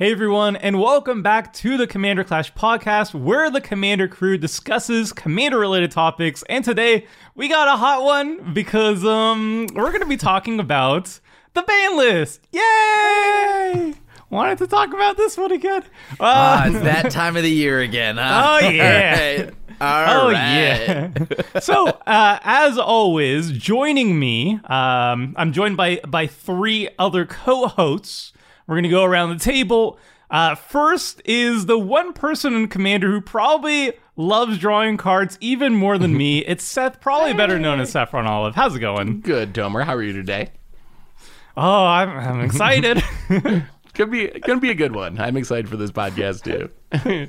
Hey everyone, and welcome back to the Commander Clash podcast, where the Commander crew discusses commander-related topics. And today we got a hot one because um we're gonna be talking about the ban list. Yay! Wanted to talk about this one again. Uh, Ah, it's that time of the year again. Huh? Oh, yeah. All right. All oh right. yeah. so uh, as always, joining me, um, I'm joined by by three other co-hosts. We're gonna go around the table. Uh, first is the one person in Commander who probably loves drawing cards even more than me. It's Seth, probably better known as Saffron Olive. How's it going? Good, Tomer. How are you today? Oh, I'm, I'm excited. Could be gonna be a good one. I'm excited for this podcast too.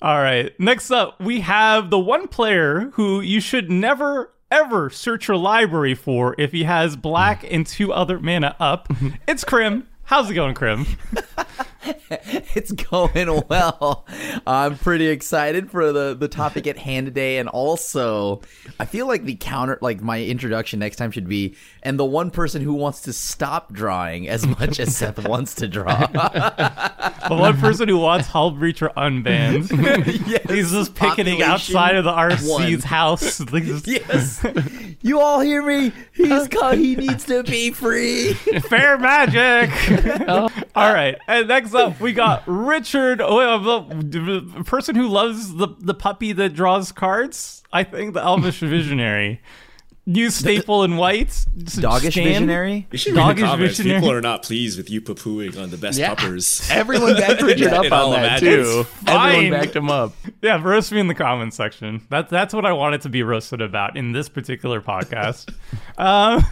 All right. Next up, we have the one player who you should never ever search your library for if he has black and two other mana up. It's Crim. How's it going, Crim? It's going well. I'm pretty excited for the the topic at hand today, and also I feel like the counter, like my introduction next time should be, and the one person who wants to stop drawing as much as Seth wants to draw. The one person who wants Hullbreacher unbanned. yes, He's just picketing outside of the RC's one. house. Yes, you all hear me? He's called. He needs to be free. Fair magic. All right. And next up, we got Richard, oh, the the person who loves the, the puppy that draws cards. I think the Elvish Visionary. Use staple in white. Doggish Stan. visionary. You should read the comments. visionary. People are not pleased with you poo-pooing on the best Yeah. puppers. Everyone backed Richard Yeah, up it on all that imagines. too. Everyone backed him up. Yeah, roast me in the comments section. That's that's what I wanted to be roasted about in this particular podcast. um,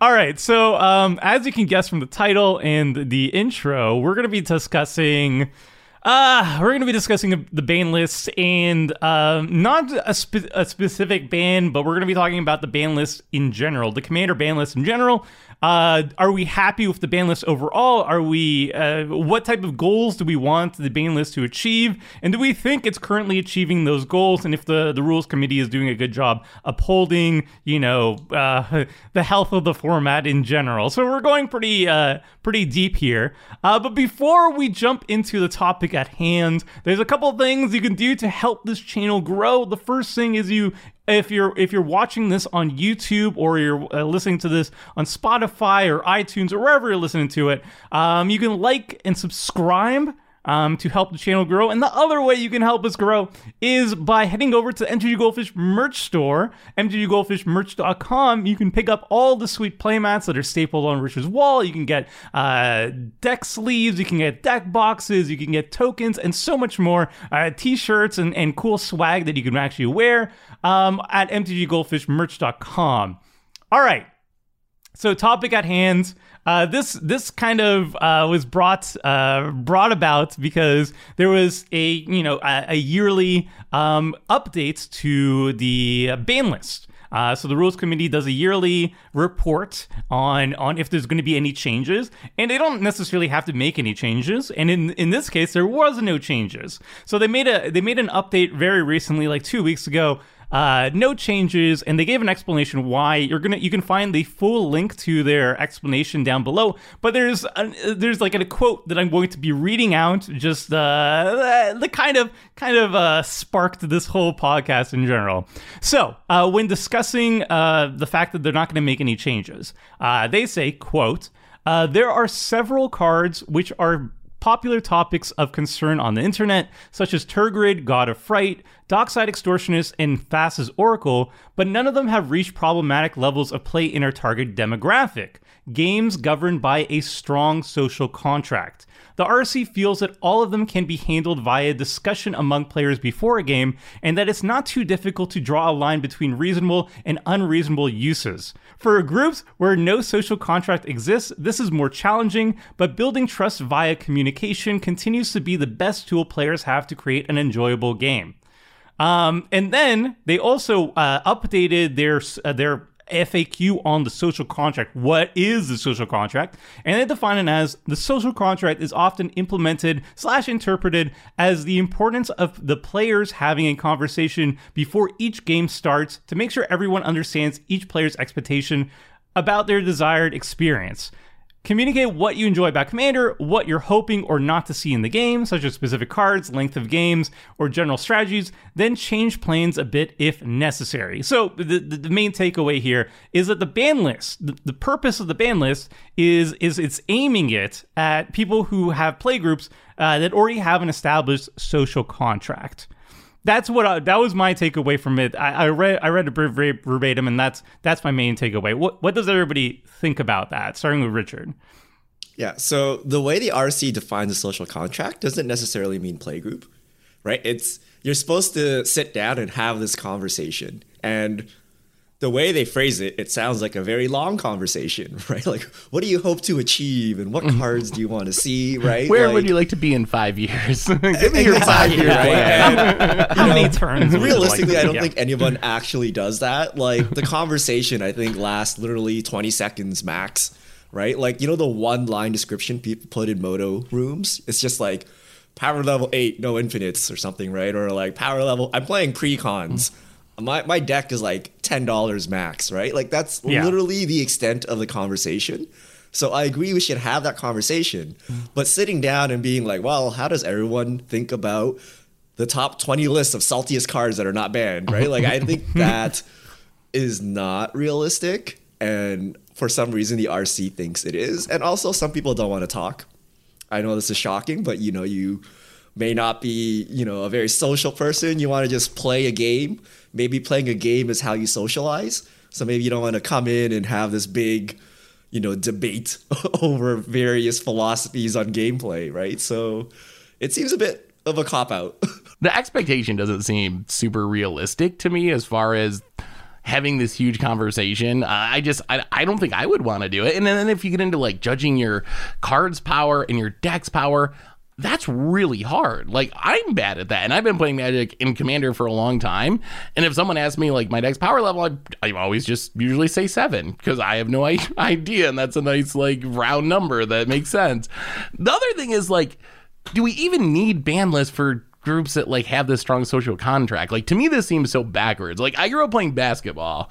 all right, so um, as you can guess from the title and the intro, we're going to be discussing. Uh, we're going to be discussing the ban list and um, not a, spe- a specific ban, but we're going to be talking about the ban list in general, the commander ban list in general. Uh, are we happy with the ban list overall? Are we? Uh, what type of goals do we want the ban list to achieve? And do we think it's currently achieving those goals? And if the the rules committee is doing a good job upholding, you know, uh, the health of the format in general? So we're going pretty uh, pretty deep here. Uh, but before we jump into the topic at hand, there's a couple things you can do to help this channel grow. The first thing is you if you're if you're watching this on YouTube or you're uh, listening to this on Spotify or iTunes or wherever you're listening to it, um, you can like and subscribe. Um, to help the channel grow. And the other way you can help us grow is by heading over to MTG Goldfish merch store, mtggoldfishmerch.com. You can pick up all the sweet playmats that are stapled on Richard's wall. You can get uh, deck sleeves, you can get deck boxes, you can get tokens, and so much more. Uh, t-shirts and, and cool swag that you can actually wear um, at mtggoldfishmerch.com. All right. So, topic at hand. Uh, this this kind of uh, was brought uh, brought about because there was a you know a, a yearly um, update to the ban list. Uh, so the rules committee does a yearly report on on if there's going to be any changes, and they don't necessarily have to make any changes. And in in this case, there was no changes. So they made a they made an update very recently, like two weeks ago, uh, no changes, and they gave an explanation why. You're gonna you can find the full link to their explanation down below. But there's a, there's like a quote that I'm going to be reading out, just uh, the kind of kind of uh, sparked this whole podcast in general. So uh, when discussing uh, the fact that they're not going to make any changes, uh, they say, "quote uh, There are several cards which are." Popular topics of concern on the internet, such as Tergrid, God of Fright, Dockside Extortionist, and Thassa's Oracle, but none of them have reached problematic levels of play in our target demographic. Games governed by a strong social contract. The RC feels that all of them can be handled via discussion among players before a game, and that it's not too difficult to draw a line between reasonable and unreasonable uses. For groups where no social contract exists, this is more challenging, but building trust via communication continues to be the best tool players have to create an enjoyable game. Um, and then they also uh, updated their uh, their FAQ on the social contract. What is the social contract? And they define it as the social contract is often implemented slash interpreted as the importance of the players having a conversation before each game starts to make sure everyone understands each player's expectation about their desired experience. Communicate what you enjoy about Commander, what you're hoping or not to see in the game, such as specific cards, length of games, or general strategies. Then change plans a bit if necessary. So the, the, the main takeaway here is that the ban list, the, the purpose of the ban list is is it's aiming it at people who have playgroups uh, that already have an established social contract that's what I, that was my takeaway from it. I, I read I read it verbatim, and that's that's my main takeaway. What what does everybody think about that? Starting with Richard. Yeah. So the way the RC defines a social contract doesn't necessarily mean playgroup, right? It's you're supposed to sit down and have this conversation, and the way they phrase it, it sounds like a very long conversation, right? Like, what do you hope to achieve, and what mm-hmm. cards do you want to see, right? Where like, would you like to be in five years? Give me your five year plan. And, How many turns? Realistically, like I don't yeah. think anyone actually does that. Like the conversation, I think lasts literally 20 seconds max, right? Like you know the one line description people put in Moto rooms. It's just like power level eight, no infinites or something, right? Or like power level. I'm playing pre-cons. My my deck is like ten dollars max, right? Like that's Yeah. literally the extent of the conversation. So I agree we should have that conversation. But sitting down and being like, well, how does everyone think about the top 20 lists of saltiest cards that are not banned, right? Like I think that is not realistic and for some reason the RC thinks it is. And also some people don't want to talk. I know this is shocking, but you know, you may not be, you know, a very social person. You want to just play a game. Maybe playing a game is how you socialize. So maybe you don't want to come in and have this big, you know, debate over various philosophies on gameplay, right? So it seems a bit of a cop out. the expectation doesn't seem super realistic to me as far as having this huge conversation. Uh, I just I, I don't think I would want to do it. And then if you get into like judging your cards power and your deck's power, that's really hard. Like I'm bad at that, and I've been playing Magic in Commander for a long time. And if someone asks me like my deck's power level, I, I always just usually say seven because I have no idea, and that's a nice like round number that makes sense. The other thing is like, do we even need ban lists for groups that like have this strong social contract? Like to me, this seems so backwards. Like I grew up playing basketball.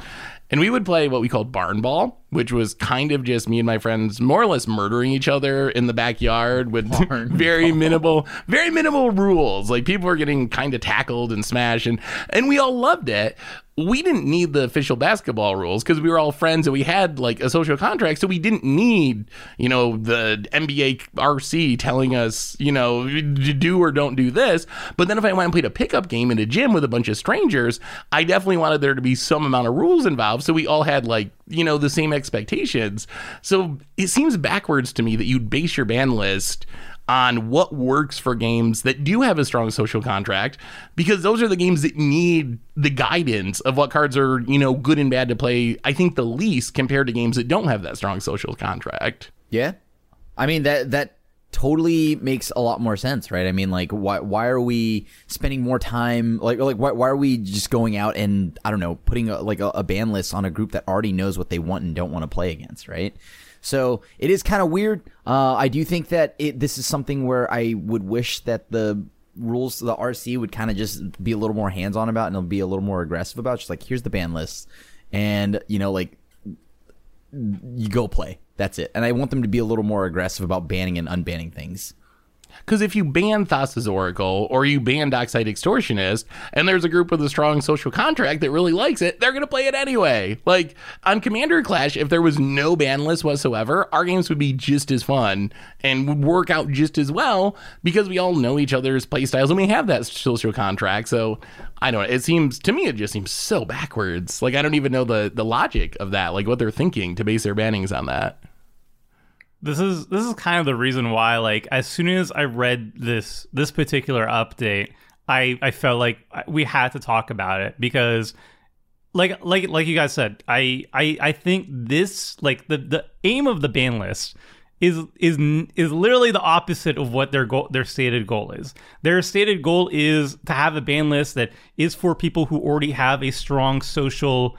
And we would play what we called barn ball, which was kind of just me and my friends more or less murdering each other in the backyard with very minimal, very minimal rules. Like people were getting kind of tackled and smashed, and and we all loved it. We didn't need the official basketball rules because we were all friends and we had like a social contract, so we didn't need you know the NBA RC telling us you know do or don't do this. But then if I went and played a pickup game in a gym with a bunch of strangers, I definitely wanted there to be some amount of rules involved, so we all had like you know the same expectations. So it seems backwards to me that you'd base your ban list on what works for games that do have a strong social contract because those are the games that need the guidance of what cards are, you know, good and bad to play, I think the least compared to games that don't have that strong social contract. Yeah. I mean that that totally makes a lot more sense, right? I mean like why why are we spending more time like like why, why are we just going out and I don't know, putting a, like a, a ban list on a group that already knows what they want and don't want to play against, right? So it is kind of weird. Uh, I do think that it, this is something where I would wish that the rules the RC would kind of just be a little more hands on about and be a little more aggressive about. Just like here's the ban list, and you know like you go play. That's it. And I want them to be a little more aggressive about banning and unbanning things. Because if you ban Thassa's Oracle or you ban Dockside Extortionist, and there's a group with a strong social contract that really likes it, they're going to play it anyway. Like on Commander Clash, if there was no ban list whatsoever, our games would be just as fun and would work out just as well because we all know each other's playstyles and we have that social contract. So I don't know. It seems to me, it just seems so backwards. Like I don't even know the the logic of that, like what they're thinking to base their bannings on that. This is this is kind of the reason why like as soon as i read this this particular update i i felt like we had to talk about it because like like like you guys said i i i think this like the the aim of the ban list is is is literally the opposite of what their goal their stated goal is. Their stated goal is to have a ban list that is for people who already have a strong social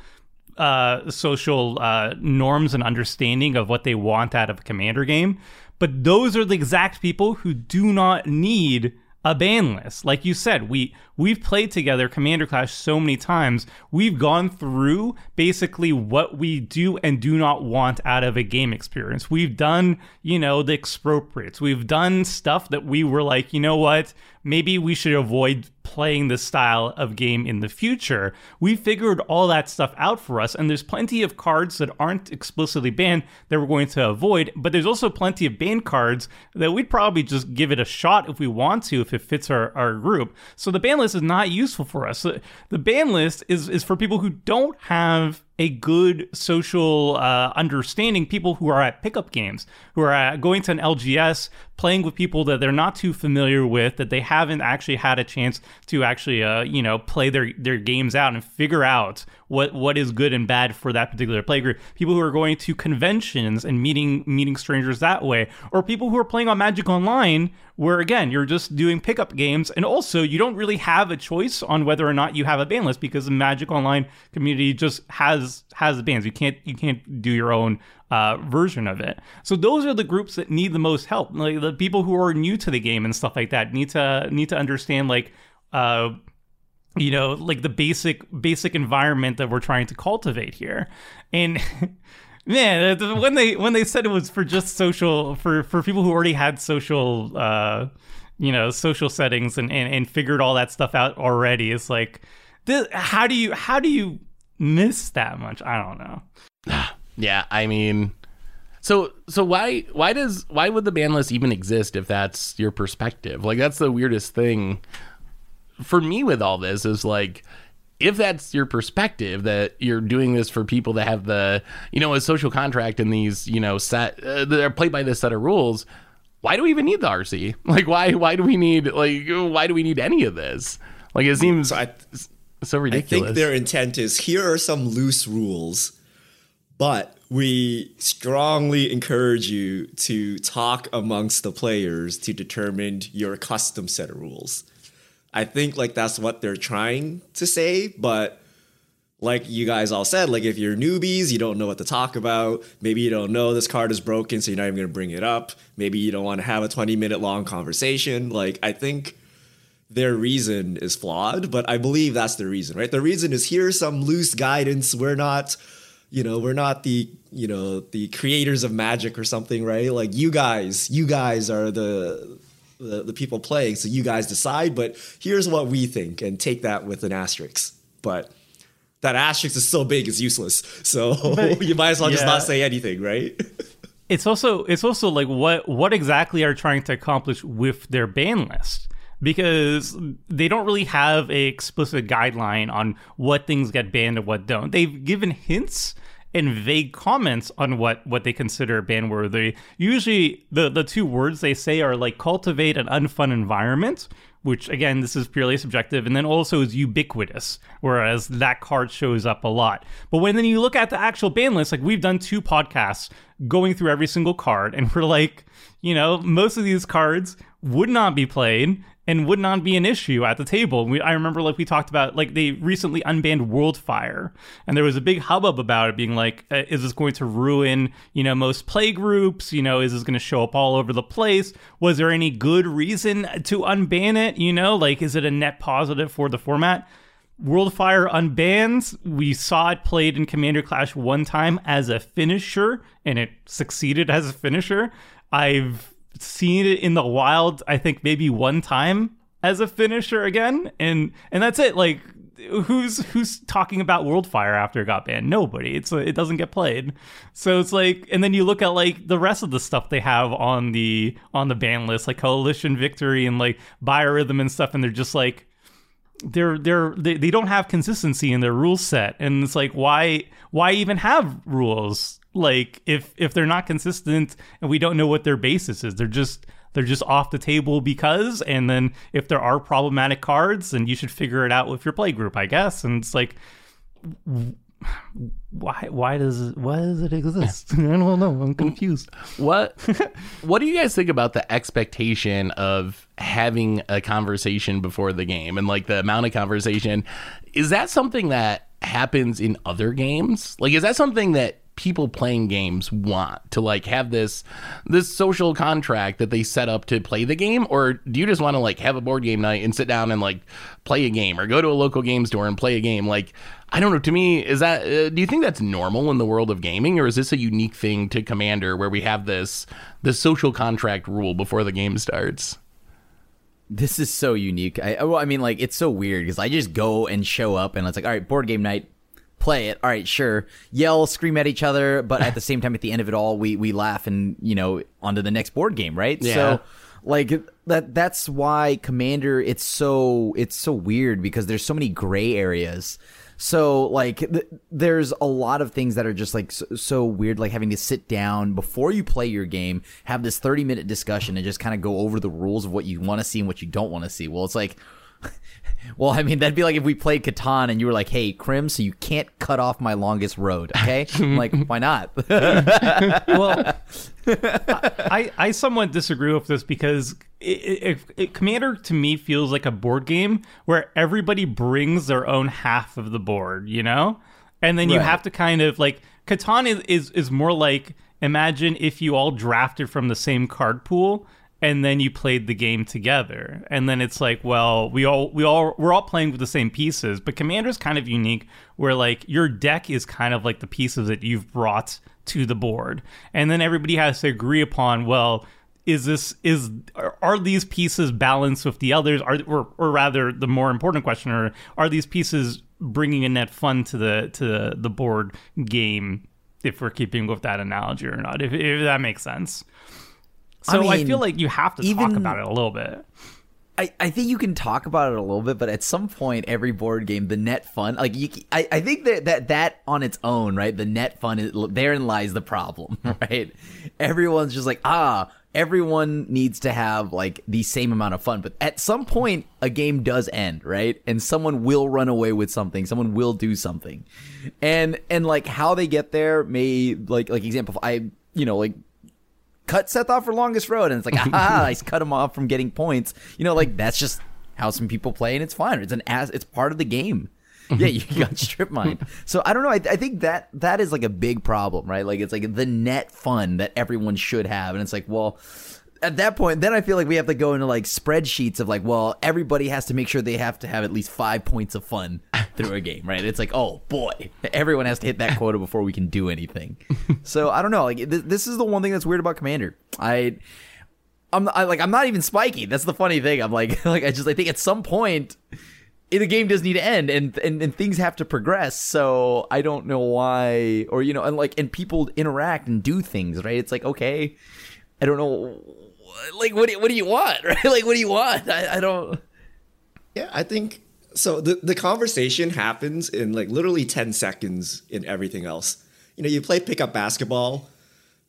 uh, social uh, norms and understanding of what they want out of a commander game. But those are the exact people who do not need a ban list. Like you said, we we've played together Commander Clash so many times. We've gone through basically what we do and do not want out of a game experience. We've done, you know, the expropriates. We've done stuff that we were like, you know what? Maybe we should avoid playing this style of game in the future. We figured all that stuff out for us, and there's plenty of cards that aren't explicitly banned that we're going to avoid, but there's also plenty of banned cards that we'd probably just give it a shot if we want to, if it fits our, our group. So the ban list is not useful for us. The ban list is, is for people who don't have a good social uh, understanding people who are at pickup games, who are at going to an LGS, playing with people that they're not too familiar with, that they haven't actually had a chance to actually, uh, you know, play their, their games out and figure out what what is good and bad for that particular playgroup. People who are going to conventions and meeting meeting strangers that way, or people who are playing on Magic Online, where again you're just doing pickup games, and also you don't really have a choice on whether or not you have a ban list because the Magic Online community just has has bans. You can't you can't do your own uh, version of it. So those are the groups that need the most help. Like the people who are new to the game and stuff like that need to need to understand like. Uh, you know like the basic basic environment that we're trying to cultivate here and man when they when they said it was for just social for for people who already had social uh you know social settings and and, and figured all that stuff out already it's like this, how do you how do you miss that much i don't know yeah i mean so so why why does why would the ban list even exist if that's your perspective? Like that's the weirdest thing for me with all this is like if that's your perspective that you're doing this for people that have the you know a social contract and these you know set uh, that are played by this set of rules why do we even need the rc like why why do we need like why do we need any of this? Like it seems So I, so I think their intent is here are some loose rules, but we strongly encourage you to talk amongst the players to determine your custom set of rules. I think like that's what they're trying to say, but like you guys all said, like if you're newbies, you don't know what to talk about. Maybe you don't know this card is broken, so you're not even gonna bring it up. Maybe you don't want to have a 20 minute long conversation. Like I think their reason is flawed, but I believe that's the reason, right? The reason is here's some loose guidance. We're not, you know, we're not the, you know, the creators of magic or something, right? Like you guys, you guys are the the, the people playing, so you guys decide, but here's what we think and take that with an asterisk. But that asterisk is so big it's useless. So you might as well just not say anything, right? it's also it's also like what what exactly are trying to accomplish with their ban list because they don't really have a explicit guideline on what things get banned and what don't. They've given hints and vague comments on what what they consider ban worthy. Usually the the two words they say are like cultivate an unfun environment, which again this is purely subjective, and then also is ubiquitous, whereas that card shows up a lot. But when then you look at the actual ban list, like we've done two podcasts going through every single card, and we're like, you know, most of these cards would not be played and would not be an issue at the table. We, I remember like we talked about like they recently unbanned Worldfire, and there was a big hubbub about it, being like, uh, is this going to ruin you know most play groups? You know, is this going to show up all over the place? Was there any good reason to unban it? You know, like is it a net positive for the format? Worldfire unbans. We saw it played in Commander Clash one time as a finisher, and it succeeded as a finisher. I've seen it in the wild i think maybe one time as a finisher again and and that's it. Like who's who's talking about worldfire after it got banned? Nobody. It's it doesn't get played. So it's like and then you look at like the rest of the stuff they have on the on the ban list like coalition victory and like biorhythm and stuff and they're just like they're they're they, they don't have consistency in their rule set. And it's like why why even have rules like if if they're not consistent and we don't know what their basis is they're just they're just off the table because and then if there are problematic cards then you should figure it out with your play group i guess. And it's like why why does it why does it exist? I don't know. I'm confused. What what do you guys think about the expectation of having a conversation before the game and like the amount of conversation? Is that something that happens in other games? Like is that something that people playing games want to like have this this social contract that they set up to play the game? Or do you just want to like have a board game night and sit down and like play a game or go to a local game store and play a game? Like i don't know to me is that uh, do you think that's normal in the world of gaming? Or is this a unique thing to commander where we have this this social contract rule before the game starts? This is so unique. I well, I mean, like it's so weird because I just go and show up and it's like, all right, board game night, play it. All right, sure. Yell, scream at each other, but at the same time, at the end of it all, we we laugh and you know onto the next board game, right? Yeah. So like that that's why Commander it's so it's so weird because there's so many gray areas. So like th- there's a lot of things that are just like so, so weird like having to sit down before you play your game, have this 30 minute discussion and just kind of go over the rules of what you want to see and what you don't want to see. Well, it's like well, I mean, that'd be like if we played Catan and you were like, "Hey, Crim, so you can't cut off my longest road." Okay, I'm like, why not? well, I I somewhat disagree with this because it, it, it, Commander to me feels like a board game where everybody brings their own half of the board, you know, and then you Right. have to kind of like Catan is, is is more like imagine if you all drafted from the same card pool and then you played the game together. And then it's like well we all we all we're all playing with the same pieces but commander's kind of unique where like your deck is kind of like the pieces that you've brought to the board. And then everybody has to agree upon well is this is are, these pieces balanced with the others? Are or, or rather the more important question are are these pieces bringing a net fun to the to the board game if we're keeping with that analogy or not if, if that makes sense so I, mean, feel like you have to talk about it a little bit. I, I think you can talk about it a little bit, but at some point, every board game, the net fun, like you, I, I think that, that that on its own, right? The net fun, is, therein lies the problem, right? Everyone's just like, ah, everyone needs to have like the same amount of fun, but at some point, a game does end, right? And someone will run away with something, someone will do something, and and like how they get there may like like example, I you know like cut Seth off for longest road, and it's like, ah, I cut him off from getting points. You know, like that's just how some people play, and it's fine. It's an ass. It's part of the game. Yeah, you got strip mine. So I don't know. I, I think that that is like a big problem, right? Like it's like the net fun that everyone should have, and it's like, well. At that point, then I feel like we have to go into like spreadsheets of like, well, everybody has to make sure they have to have at least five points of fun through a game, right? It's like, oh boy, everyone has to hit that quota before we can do anything. so I don't know. Like th- this is the one thing that's weird about Commander. I I'm I, like I'm not even spiky. That's the funny thing. I'm like like I just I think at some point eh, the game does need to end and, and and things have to progress. So I don't know why or you know and like and people interact and do things, right? It's like okay, I don't know like what do, what do you want? Right? Like what do you want? I, I don't Yeah, I think so. The the conversation happens in like literally ten seconds in everything else. You know, you play pickup basketball.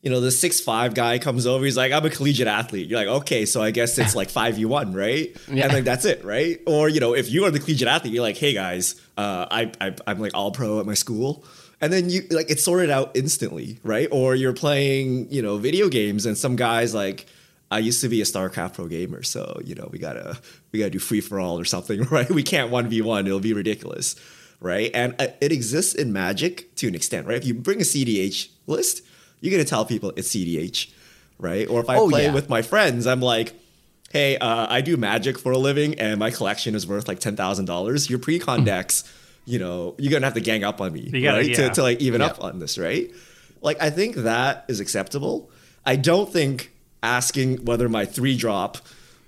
You know, the six five guy comes over. He's like, "I'm a collegiate athlete." You're like, "Okay, so I guess it's like five v one, right?" Yeah. And like that's it, right? Or you know, if you are the collegiate athlete, you're like, "Hey guys, uh, I, I I'm like all pro at my school." And then you like it's sorted out instantly, right? Or you're playing, you know, video games, and some guys like, I used to be a StarCraft pro gamer, so you know we gotta we gotta do free for all or something, right? We can't one v one; it'll be ridiculous, right? And uh, it exists in Magic to an extent, right? If you bring a CDH list, you're gonna tell people it's CDH, right? Or if I Oh, play yeah. with my friends, I'm like, hey, uh, I do Magic for a living, and my collection is worth like ten thousand dollars. Your pre-con decks, you know, you're gonna have to gang up on me, gotta- right? yeah. To, to like even up on this, right? Like I think that is acceptable. I don't think asking whether my three drop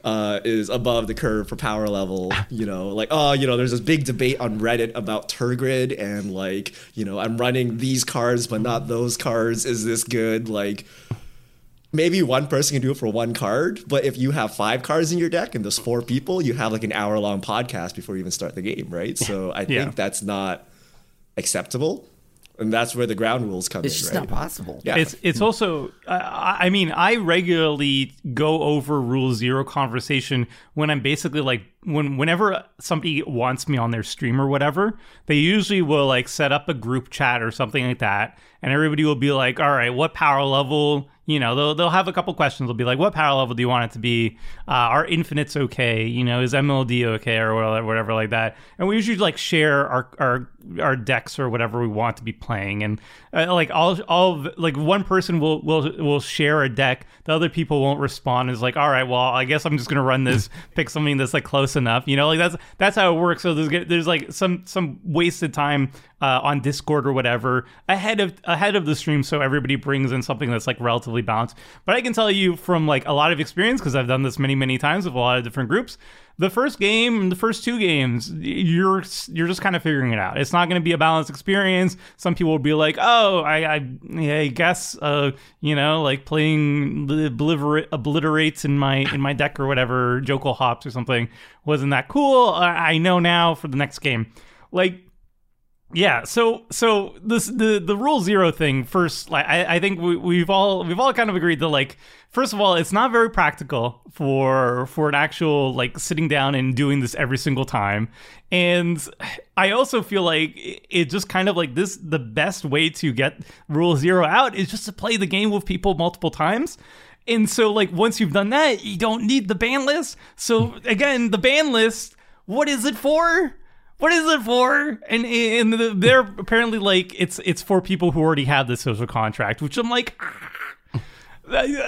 uh, is above the curve for power level, you know, like oh, you know, there's this big debate on Reddit about Tergrid and like, you know, I'm running these cards but not those cards. Is this good? Like maybe one person can do it for one card, but if you have five cards in your deck and there's four people, you have like an hour long podcast before you even start the game, right? So I Yeah. think that's not acceptable. And that's where the ground rules come it's in, just right? not possible. Yeah. It's it's also uh, I I mean I regularly go over rule zero conversation when I'm basically like when whenever somebody wants me on their stream or whatever they usually will like set up a group chat or something like that and everybody will be like all right what power level You know, they'll they'll have a couple questions. They'll be like, "What power level do you want it to be? Uh, are infinites okay? You know, is MLD okay or whatever, whatever like that?" And we usually like share our our our decks or whatever we want to be playing, and uh, like all all of, like one person will will will share a deck. The other people won't respond. Is like, all right, well, I guess I'm just gonna run this, pick something that's like close enough. You know, like that's that's how it works. So there's there's like some some wasted time uh, on Discord or whatever ahead of ahead of the stream, so everybody brings in something that's like relatively balanced. But I can tell you from like a lot of experience because I've done this many many times with a lot of different groups. The first game, the first two games, you're you're just kind of figuring it out. It's not going to be a balanced experience. Some people will be like, "Oh, I, I, I guess, uh, you know, like playing obliterate, obliterates in my in my deck or whatever, Jokulhaups or something wasn't that cool. I, I know now for the next game, like." Yeah, so so this the the rule zero thing first. Like I, I think we, we've all we've all kind of agreed that like first of all, it's not very practical for for an actual like sitting down and doing this every single time. And I also feel like it just kind of like this the best way to get rule zero out is just to play the game with people multiple times. And so like once you've done that, you don't need the ban list. So again, the ban list, what is it for? What is it for? And and they're apparently like it's it's for people who already have the social contract, which I'm like. Ah.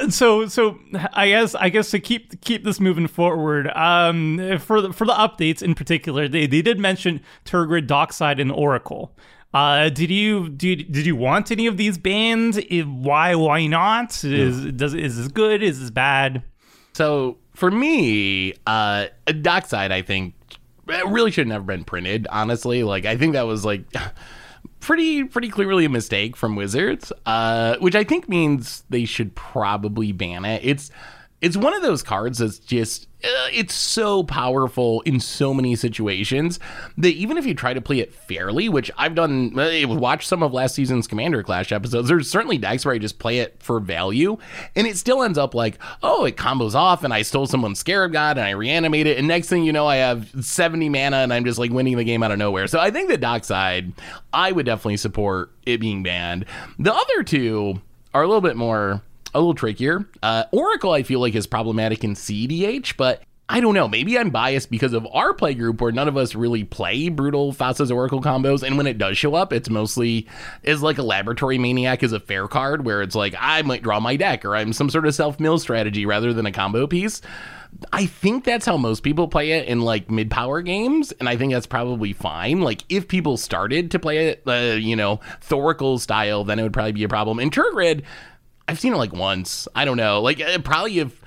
So so I guess I guess to keep keep this moving forward, um, for the, for the updates in particular, they, they did mention Tergrid, Dockside, and Oracle. Uh, did you did did you want any of these bans? Why why not? Is yeah. does is this good? Is this bad? So for me, uh, Dockside, I think it really shouldn't have been printed, honestly. Like, I think that was like pretty pretty clearly a mistake from Wizards, uh, which I think means they should probably ban it. It's it's one of those cards that's just uh, it's so powerful in so many situations that even if you try to play it fairly, which I've done, uh, watch some of last season's Commander Clash episodes, there's certainly decks where I just play it for value, and it still ends up like, oh, it combos off, and I stole someone's Scarab God, and I reanimate it, and next thing you know, I have 70 mana, and I'm just like winning the game out of nowhere. So I think the Dockside, I would definitely support it being banned. The other two are a little bit more a little trickier. Uh, Oracle, I feel like, is problematic in CDH, but I don't know. Maybe I'm biased because of our play group where none of us really play brutal Thassa's Oracle combos. And when it does show up, it's mostly is like a laboratory maniac is a fair card where it's like I might draw my deck or I'm some sort of self mill strategy rather than a combo piece. I think that's how most people play it in like mid power games, and I think that's probably fine. Like if people started to play it, uh, you know, Thoracle style, then it would probably be a problem. In Tergrid, I've seen it like once. I don't know. Like probably if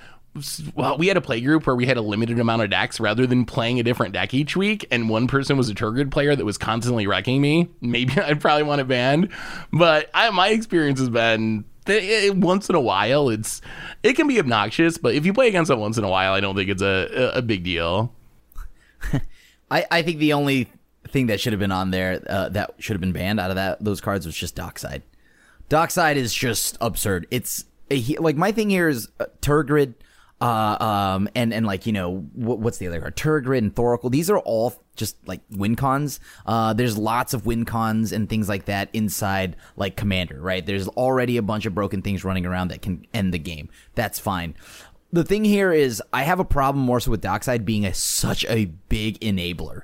well, we had a play group where we had a limited amount of decks rather than playing a different deck each week, and one person was a Tergrid player that was constantly wrecking me. Maybe I'd probably want it banned, but I, my experience has been that it, once in a while it's it can be obnoxious, but if you play against it once in a while, I don't think it's a a, a big deal. I I think the only thing that should have been on there uh, that should have been banned out of that those cards was just Dockside. Dockside is just absurd. It's a, like my thing here is uh, Tergrid, uh, um, and and like you know what, what's the other card? Tergrid and Thoracle. These are all just like win cons. Uh, there's lots of win cons and things like that inside like Commander, right? There's already a bunch of broken things running around that can end the game. That's fine. The thing here is I have a problem more so with Dockside being a such a big enabler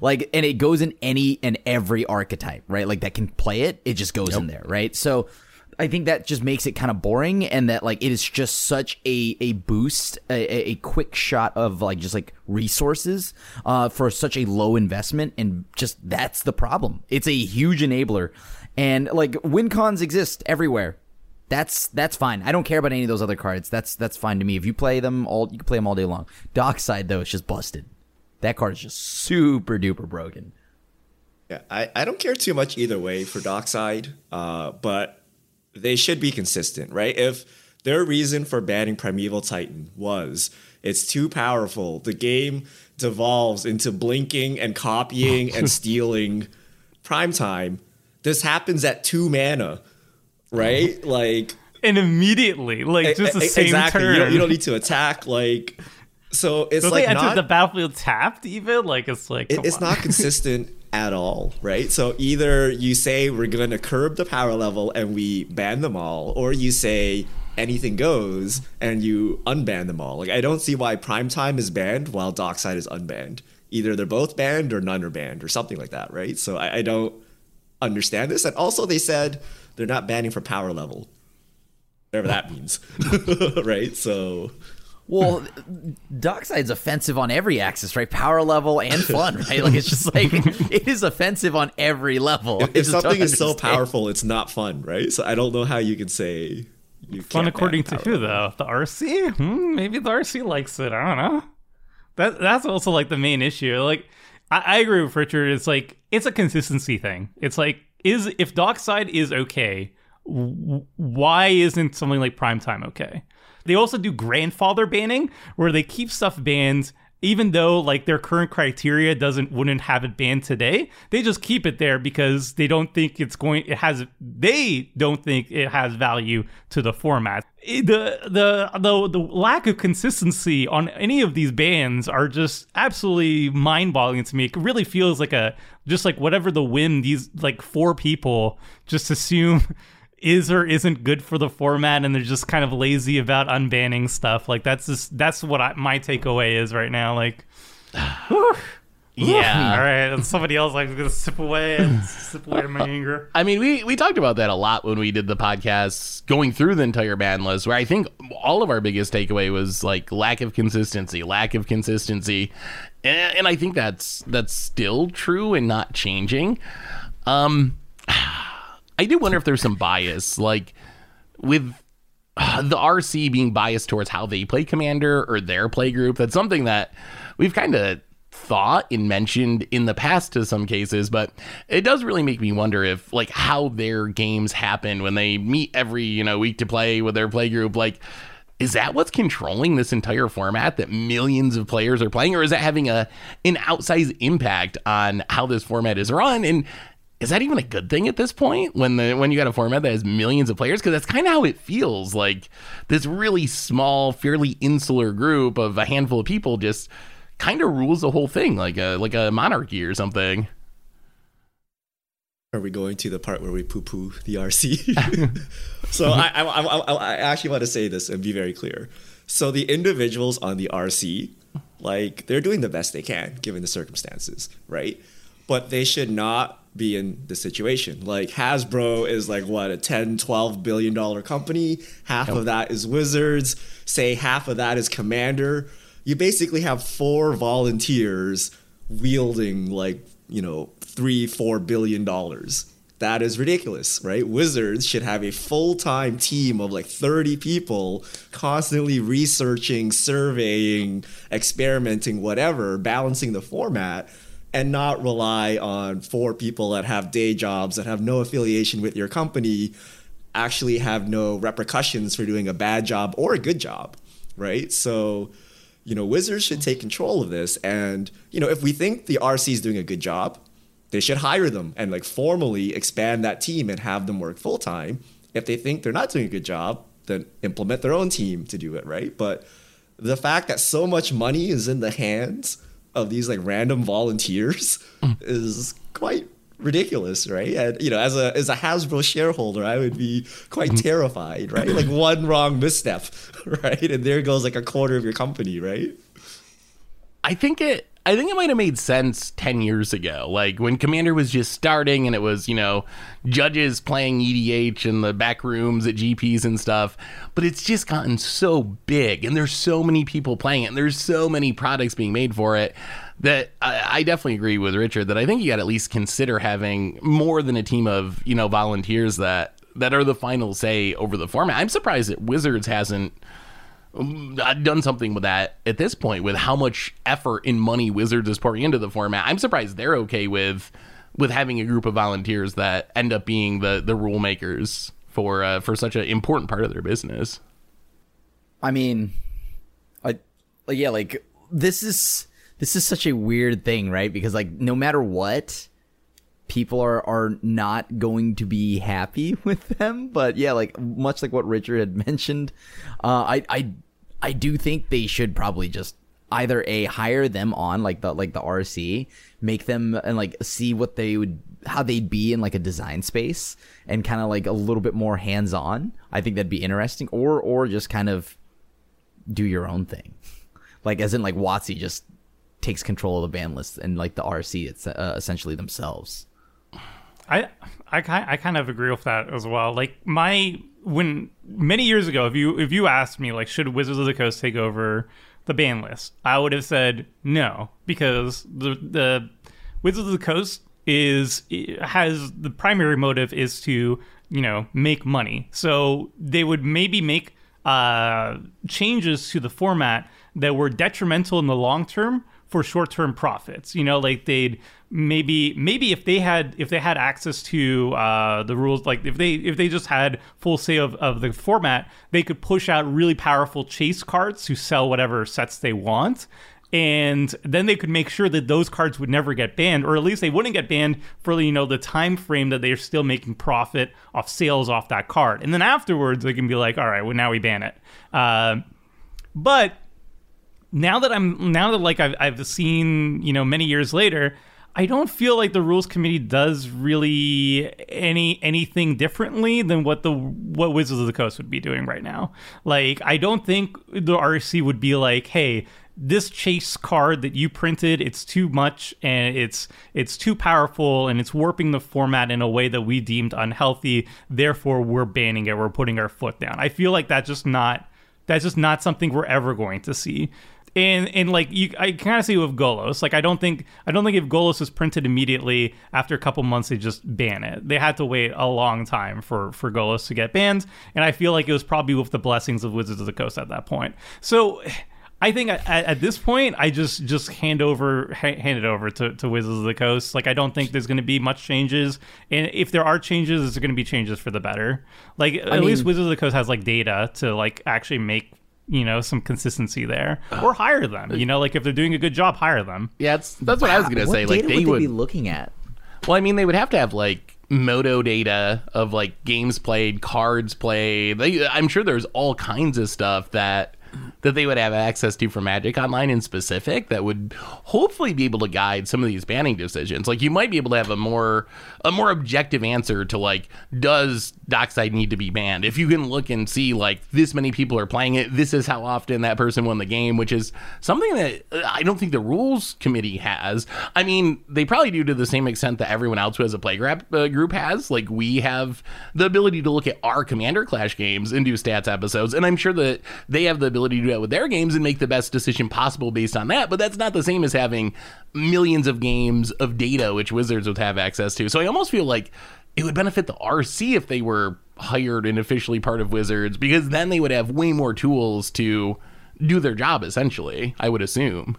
like and it goes in any and every archetype right like that can play it it just goes yep. in there right so I think that just makes it kind of boring, and that like it is just such a a boost, a, a quick shot of like just like resources uh, for such a low investment, and just that's the problem. It's a huge enabler, and like win cons exist everywhere. That's that's fine. I don't care about any of those other cards. That's that's fine to me. If you play them all, you can play them all day long. Dockside though, it's just busted. That card is just super duper broken. Yeah, I, I don't care too much either way for Dockside, uh, but they should be consistent, right? If their reason for banning Primeval Titan was it's too powerful, the game devolves into blinking and copying and stealing prime time. This happens at two mana, right? Like and immediately, like just the same exactly. turn. You don't, you don't need to attack. Like so it's Don't like they not the battlefield tapped even like it's like it, it's on. not consistent at all, right? So either you say we're going to curb the power level and we ban them all, or you say anything goes and you unban them all. Like I don't see why Prime Time is banned while dockside is unbanned. Either they're both banned or none are banned or something like that, right? So I, I don't understand this. And also they said they're not banning for power level. Whatever that means. right? So Well, Dockside's offensive on every axis, right? Power level and fun, right? Like it's just like it is offensive on every level. I if just something is so powerful, it's not fun, right? So I don't know how you can say you Fun can't according to power who level. though? The RC? Hmm, maybe the RC likes it. I don't know. That that's also like the main issue. Like I, I agree with Richard. It's like it's a consistency thing. It's like is if Dockside is okay, w- why isn't something like Primetime okay? They also do grandfather banning where they keep stuff banned even though like their current criteria doesn't wouldn't have it banned today. They just keep it there because they don't think it's going it has they don't think it has value to the format. The the the the lack of consistency on any of these bans are just absolutely mind-boggling to me. It really feels like a just like whatever the whim these like four people just assume is or isn't good for the format and they're just kind of lazy about unbanning stuff like that's just that's what I, my takeaway is right now like whew. Yeah. all right and somebody else i'm gonna sip away and sip away my anger I mean, we, we talked about that a lot when we did the podcast going through the entire ban list, where I think all of our biggest takeaway was like lack of consistency, lack of consistency, and, and I think that's that's still true and not changing. Um, I do wonder if there's some bias, like with uh, the RC being biased towards how they play Commander or their play group. That's something that we've kind of thought and mentioned in the past to some cases, but it does really make me wonder if like how their games happen when they meet every, you know, week to play with their play group like is that what's controlling this entire format that millions of players are playing or is that having a an outsized impact on how this format is run and is that even a good thing at this point when the when you got a format that has millions of players because that's kind of how it feels like this really small fairly insular group of a handful of people just kind of rules the whole thing like a like a monarchy or something Are we going to the part where we poo-poo the RC? so I, I, I, I- I actually want to say this and be very clear. So the individuals on the RC, like they're doing the best they can given the circumstances, right? But they should not be in the situation. Like Hasbro is like what a 10, 12 billion dollar company. Half of that is Wizards. Say half of that is Commander. You basically have four volunteers wielding like you know three four billion dollars that is ridiculous right wizards should have a full-time team of like 30 people constantly researching surveying experimenting whatever balancing the format and not rely on four people that have day jobs that have no affiliation with your company actually have no repercussions for doing a bad job or a good job right so you know, Wizards should take control of this. And, you know, if we think the RC is doing a good job, they should hire them and like formally expand that team and have them work full time. If they think they're not doing a good job, then implement their own team to do it, right? But the fact that so much money is in the hands of these like random volunteers mm. is quite ridiculous, right? And you know, as a as a Hasbro shareholder, I would be quite mm-hmm. terrified, right? Like one wrong misstep, right? And there goes like a quarter of your company, right? I think it I think it might have made sense 10 years ago. Like when Commander was just starting and it was, you know, judges playing EDH in the back rooms at GPs and stuff. But it's just gotten so big and there's so many people playing it and there's so many products being made for it that I, I definitely agree with Richard that I think you got to at least consider having more than a team of, you know, volunteers that that are the final say over the format. I'm surprised that Wizards hasn't I've done something with that at this point with how much effort and money Wizards is pouring into the format. I'm surprised they're okay with with having a group of volunteers that end up being the the rule makers for uh, for such an important part of their business. I mean, I yeah, like this is this is such a weird thing, right? Because like no matter what, people are are not going to be happy with them. But yeah, like much like what Richard had mentioned, uh, I I I do think they should probably just either a hire them on like the like the RC, make them and like see what they would how they'd be in like a design space and kind of like a little bit more hands on. I think that'd be interesting. Or or just kind of do your own thing, like as in like WotC just takes control of the ban list and like the RC it's uh, essentially themselves. I I kind I kind of agree with that as well. Like my when many years ago, if you if you asked me like should Wizards of the Coast take over the ban list, I would have said no because the the Wizards of the Coast is has the primary motive is to you know make money. So they would maybe make uh, changes to the format that were detrimental in the long term for short-term profits. You know, like they'd maybe maybe if they had if they had access to uh, the rules, like if they if they just had full say of, of the format, they could push out really powerful chase cards to sell whatever sets they want. And then they could make sure that those cards would never get banned, or at least they wouldn't get banned for you know the time frame that they're still making profit off sales off that card. And then afterwards, they can be like, all right, well now we ban it. Uh, but now that I'm now that like I've I've seen you know many years later, I don't feel like the rules committee does really any anything differently than what the what Wizards of the Coast would be doing right now. Like I don't think the RC would be like, hey. This chase card that you printed, it's too much and it's it's too powerful and it's warping the format in a way that we deemed unhealthy. Therefore, we're banning it. We're putting our foot down. I feel like that's just not that's just not something we're ever going to see and and like you I kind of see with Golos. Like I don't think I don't think if Golos was printed immediately after a couple months they just ban it. They had to wait a long time for for Golos to get banned, and I feel like it was probably with the blessings of Wizards of the Coast at that point. So. I think at, at this point, I just just hand over ha- hand it over to, to Wizards of the Coast. Like I don't think there's going to be much changes, and if there are changes, it's going to be changes for the better. Like at mean- least Wizards of the Coast has like data to like actually make you know some consistency there, uh, or hire them. You know, like if they're doing a good job, hire them. Yeah, it's, that's what I was gonna What say. Like data they would would. be looking at? Well, I mean, they would have to have like moto data of like games played, cards played. They, I'm sure there's all kinds of stuff that that they would have access to for Magic Online in specific that would hopefully be able to guide some of these banning decisions. Like you might be able to have a more a more objective answer to like does Dockside need to be banned? If you can look and see like this many people are playing it, this is how often that person won the game, which is something that uh, I don't think the rules committee has. I mean, they probably do to the same extent that everyone else who has a playground uh, group has. Like we have the ability to look at our Commander Clash games and do stats episodes, and I'm sure that they have the ability to that with their games and make the best decision possible based on that. But that's not the same as having millions of games of data, which Wizards would have access to. So I almost feel like it would benefit the RC if they were hired and officially part of Wizards, because then they would have way more tools to do their job. Essentially, I would assume.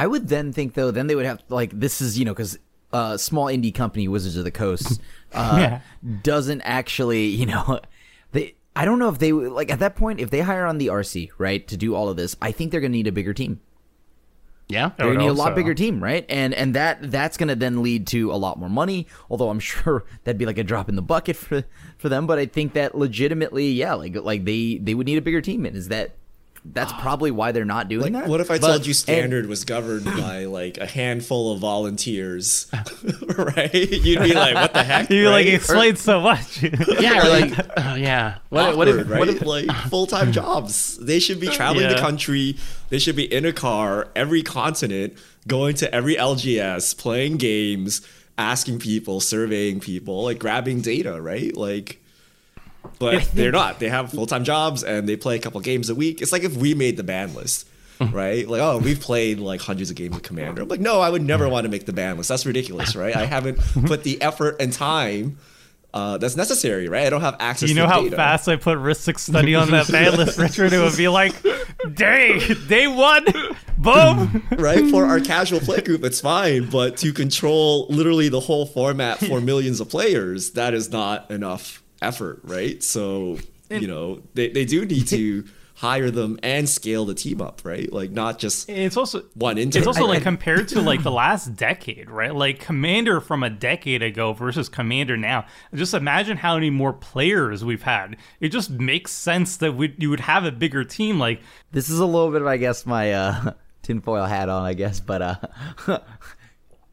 I would then think though, then they would have like this is you know because uh, small indie company Wizards of the Coast uh, Yeah. doesn't actually you know they. I don't know if they like at that point if they hire on the RC right to do all of this. I think they're going to need a bigger team. Yeah. They're gonna need a lot so. bigger team, right? And and that that's gonna then lead to a lot more money. Although I'm sure that'd be like a drop in the bucket for for them. But I think that legitimately, yeah, like like they they would need a bigger team. And is that that's probably why they're not doing Like, that. what if I But- told you standard was governed by like a handful of volunteers, right? You'd be like, "What the heck?" You like right? explain so much. Yeah. Or like, uh, yeah. What, what if? Awkward, What if? like full time jobs. They should be traveling the country. They should be in a car, every continent, going to every LGS, playing games, asking people, surveying people, like grabbing data, right? Like, but they're not. They have full time jobs and they play a couple games a week. It's like if we made the ban list. Mm. Right, like oh, we've played like hundreds of games of Commander. I'm like, no, I would never mm. want to make the ban list. That's ridiculous, right? I haven't mm-hmm. put the effort and time uh, that's necessary, right? I don't have access. you know how data. fast I put Rhystic Study on that ban list, Richard? It would be like day day one, boom. right? For our casual play group, it's fine, but to control literally the whole format for millions of players, that is not enough effort, right? So, you know, they, they do need to hire them and scale the team up, right? Like not just It's also one intern. It's also I- like compared to like the last decade, right? Like Commander from a decade ago versus Commander now. Just imagine how many more players we've had. It just makes sense that we you would have a bigger team. Like This is a little bit of, I guess, my uh, tinfoil hat on, I guess, but uh,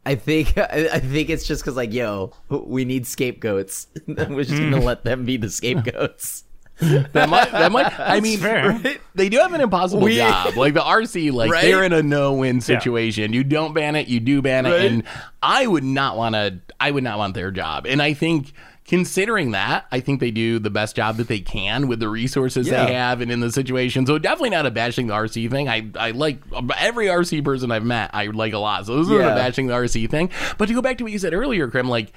I think I, I think it's just because, like, yo, we need scapegoats. We're just gonna hmm. let them be the scapegoats. That might, that might. I mean, fair. they do have an impossible We- job. Like the RC, like Right? they're in a no-win situation. You don't ban it, you do ban it, and I would not want to. I would not want their job. And I think, considering that, I think they do the best job that they can with the resources Yeah. they have and in the situation. So definitely not a bashing the RC thing. I I like every RC person I've met. I like a lot. So this isn't a bashing the RC thing. But to go back to what you said earlier, Crim, like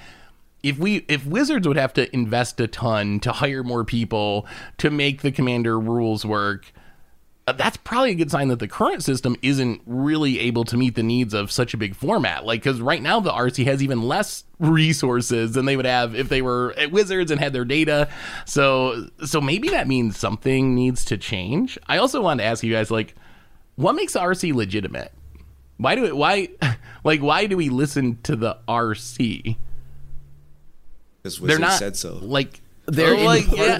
if we if wizards would have to invest a ton to hire more people to make the commander rules work Uh, that's probably a good sign that the current system isn't really able to meet the needs of such a big format. Like because right now the rc has even less resources than they would have if they were at wizards and had their data. So so maybe that means something needs to change. I also wanted to ask you guys like what makes rc legitimate? Why do it why like why do we listen to the rc because they're not said so. like They're they're like yeah,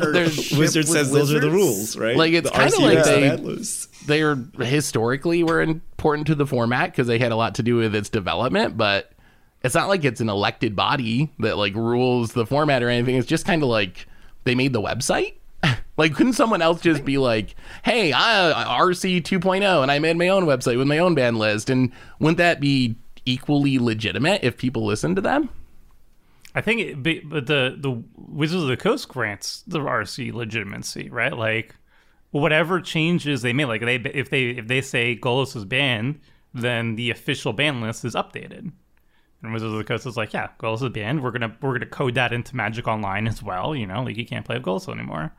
Wizard says those are the rules, right? Like, it's The kinda like they they are historically were important to the format because they had a lot to do with its development, but it's not like it's an elected body that like rules the format or anything. It's just kind of like they made the website. like, couldn't someone else just be like, "Hey, I RC 2.0, and I made my own website with my own band list," and wouldn't that be equally legitimate if people listened to them? I think, it, but the the Wizards of the Coast grants the RC legitimacy, right? Like whatever changes they make, like they if they if they say Golos is banned, then the official ban list is updated. And Wizards of the Coast is like, yeah, Golos is banned. We're gonna we're gonna code that into Magic Online as well. You know, like you can't play with Golos anymore.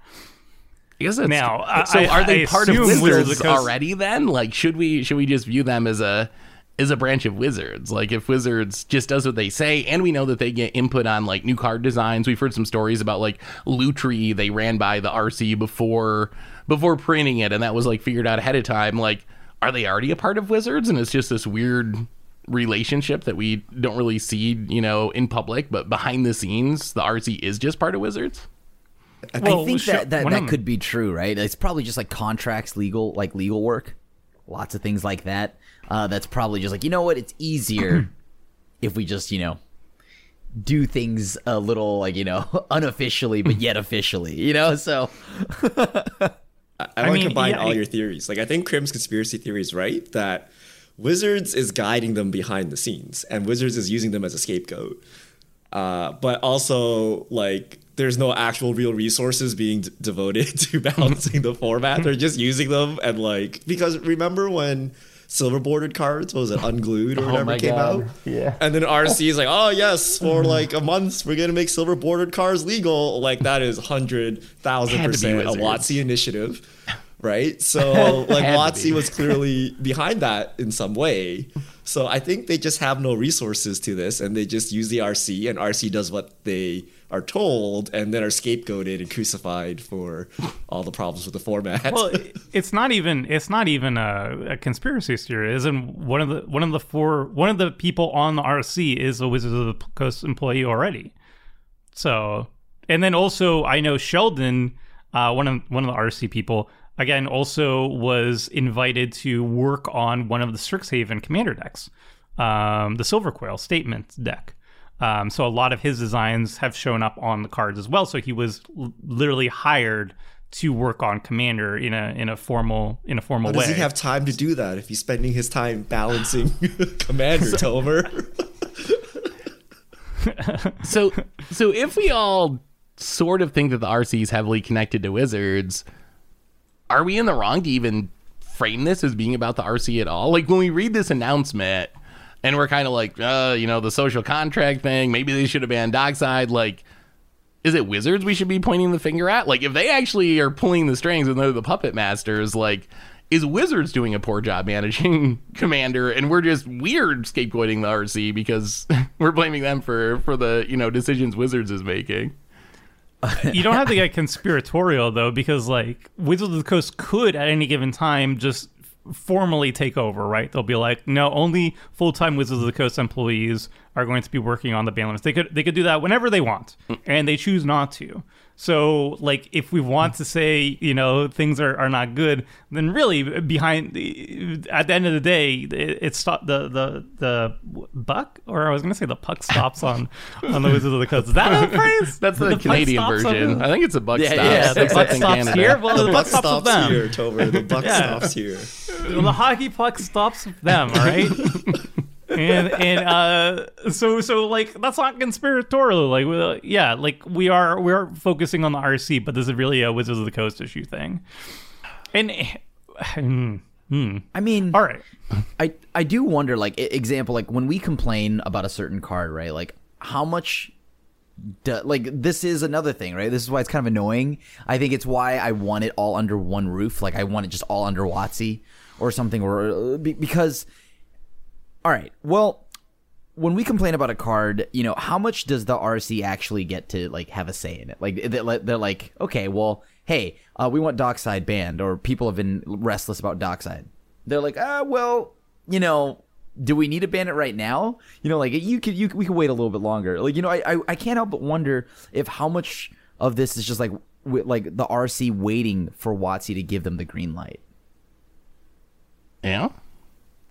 I guess Now, so I- are they I part of assume Wizards of the Coast- already? Then, like, should we should we just view them as a as a branch of Wizards? Like, if Wizards just does what they say, and we know that they get input on like new card designs. We've heard some stories about like Lutri they ran by the RC before before printing it, and that was like figured out ahead of time. Like, are they already a part of Wizards? And it's just this weird relationship that we don't really see, you know, in public, but behind the scenes, the RC is just part of Wizards. Well, I think sure, that that, that could be true, right? It's probably just like contracts, legal, like legal work, lots of things like that. Uh, that's probably just like you know what? It's easier if we just you know do things a little like you know unofficially but yet officially, you know. So I, I want to combine yeah, all I- your theories. Like I think Crim's conspiracy theory is right that Wizards is guiding them behind the scenes, and Wizards is using them as a scapegoat. Uh, but also, like, there's no actual real resources being d- devoted to balancing the format. They're just using them and like because remember when silver bordered cards what was it unglued or oh whatever my came God. out? Yeah. And then RC is like, oh yes, for mm-hmm. like a month we're gonna make silver bordered cars legal. Like that is hundred thousand Had to be percent a Wizards. WotC initiative, right? So like Had to WotC be. was clearly behind that in some way. So I think they just have no resources to this, and they just use the RC, and RC does what they are told, and then are scapegoated and crucified for all the problems with the format. well, it's not even it's not even a, a conspiracy theory. Isn't one of the one of the four one of the people on the RC is a Wizards of the Coast employee already. So, and then also I know Sheldon, uh, one of one of the RC people, again also was invited to work on one of the Strixhaven commander decks, um, the Silverquill Statement deck. Um, so a lot of his designs have shown up on the cards as well. So he was l- literally hired to work on Commander in a in a formal in a formal How does way. he have time to do that if he's spending his time balancing Commander Tomer? So, so if we all sort of think that the RC is heavily connected to Wizards, are we in the wrong to even frame this as being about the RC at all? Like when we read this announcement and we're kind of like, uh, you know, the social contract thing, maybe they should have banned Dockside. Like, is it Wizards we should be pointing the finger at? Like, if they actually are pulling the strings and they're the puppet masters, like, is Wizards doing a poor job managing Commander, and we're just weird scapegoating the RC because we're blaming them for for the you know decisions Wizards is making? you don't have to get conspiratorial though, because like Wizards of the Coast could at any given time just formally take over, right? They'll be like, no, only full time Wizards of the Coast employees are going to be working on the ban limits. They could they could do that whenever they want, mm. and they choose not to. So, like, if we want to say, you know, things are, are not good, then really behind the, at the end of the day, it, it's the the the buck, or I was going to say the puck stops on on the Wizards of the Coast. Is that a phrase? That's the, puck Canadian stops on version. I think it's a buck Yeah, stop. yeah, the except buck stops Canada. here. Well, the, the buck buck stops stops them. here, Tomer. The buck Yeah. stops here. Well, the hockey puck stops them, all right? and and uh, so so like that's not conspiratorial. Like, uh, yeah, like we are we are focusing on the RC, but this is really a Wizards of the Coast issue thing. And hmm, hmm. I mean, all right, I I do wonder, like example, like when we complain about a certain card, right? Like how much. Do, like this is another thing, right? This is why it's kind of annoying. I think it's why I want it all under one roof. Like I want it just all under WotC or something, or uh, because. All right, well, when we complain about a card, you know, how much does the RC actually get to like have a say in it? Like they're, like, okay, well, hey, uh, we want Dockside banned, or people have been restless about Dockside. They're like, ah, well, you know, do we need to ban it right now? You know, like you could, you we could wait a little bit longer. Like you know, I I, I can't help but wonder if how much of this is just like like the RC waiting for WotC to give them the green light. Yeah.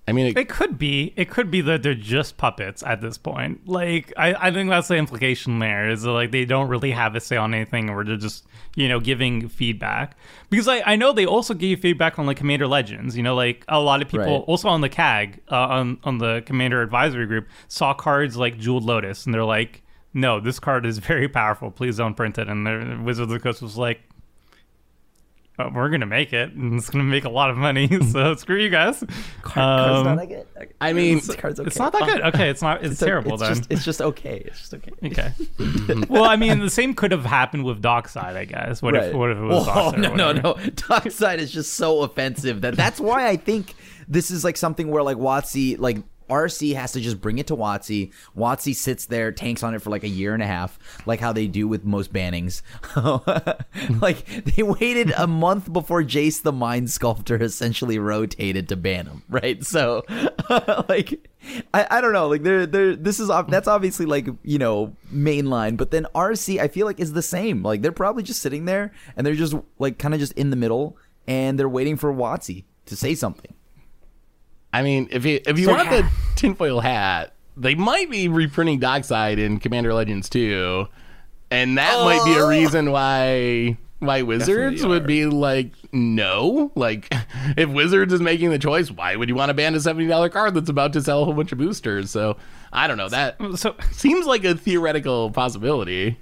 I mean, it, it could be it could be that they're just puppets at this point. Like I, I think that's the implication there is that, like they don't really have a say on anything, or they're just you know giving feedback. Because I, I know they also gave feedback on like Commander Legends. You know, like a lot of people Right. also on the CAG uh, on on the Commander Advisory Group saw cards like Jeweled Lotus, and they're like, no, this card is very powerful. Please don't print it. And the Wizards of the Coast was like. "Uh, we're gonna make it, and it's gonna make a lot of money. So screw you guys. Um, not that good. I mean, This card's okay. it's not that good. Okay, it's not. It's, It's o- terrible it's then. Just, it's just okay. It's just okay. okay. well, I mean, the same could have happened with Dockside, I guess. What if? What if it was Whoa, Dockside? no, no, no. Dockside is just so offensive that that's why I think this is like something where like WotC, like RC has to just bring it to WotC. WotC sits there, tanks on it for like a year and a half, like how they do with most bannings. like they waited a month before Jace the Mind Sculptor essentially rotated to ban him, right? So, like. I, I don't know like they're they're this is that's obviously like you know mainline but then RC I feel like is the same like they're probably just sitting there and they're just like kind of just in the middle and they're waiting for WotC to say something I mean, if you if you So- want the tinfoil hat, they might be reprinting Dockside in Commander Legends 2, and that might be a oh. reason why why Wizards would are. be like no. Like, if Wizards is making the choice, why would you want to ban a seventy dollar card that's about to sell a whole bunch of boosters? So I don't know. That So, seems like a theoretical possibility.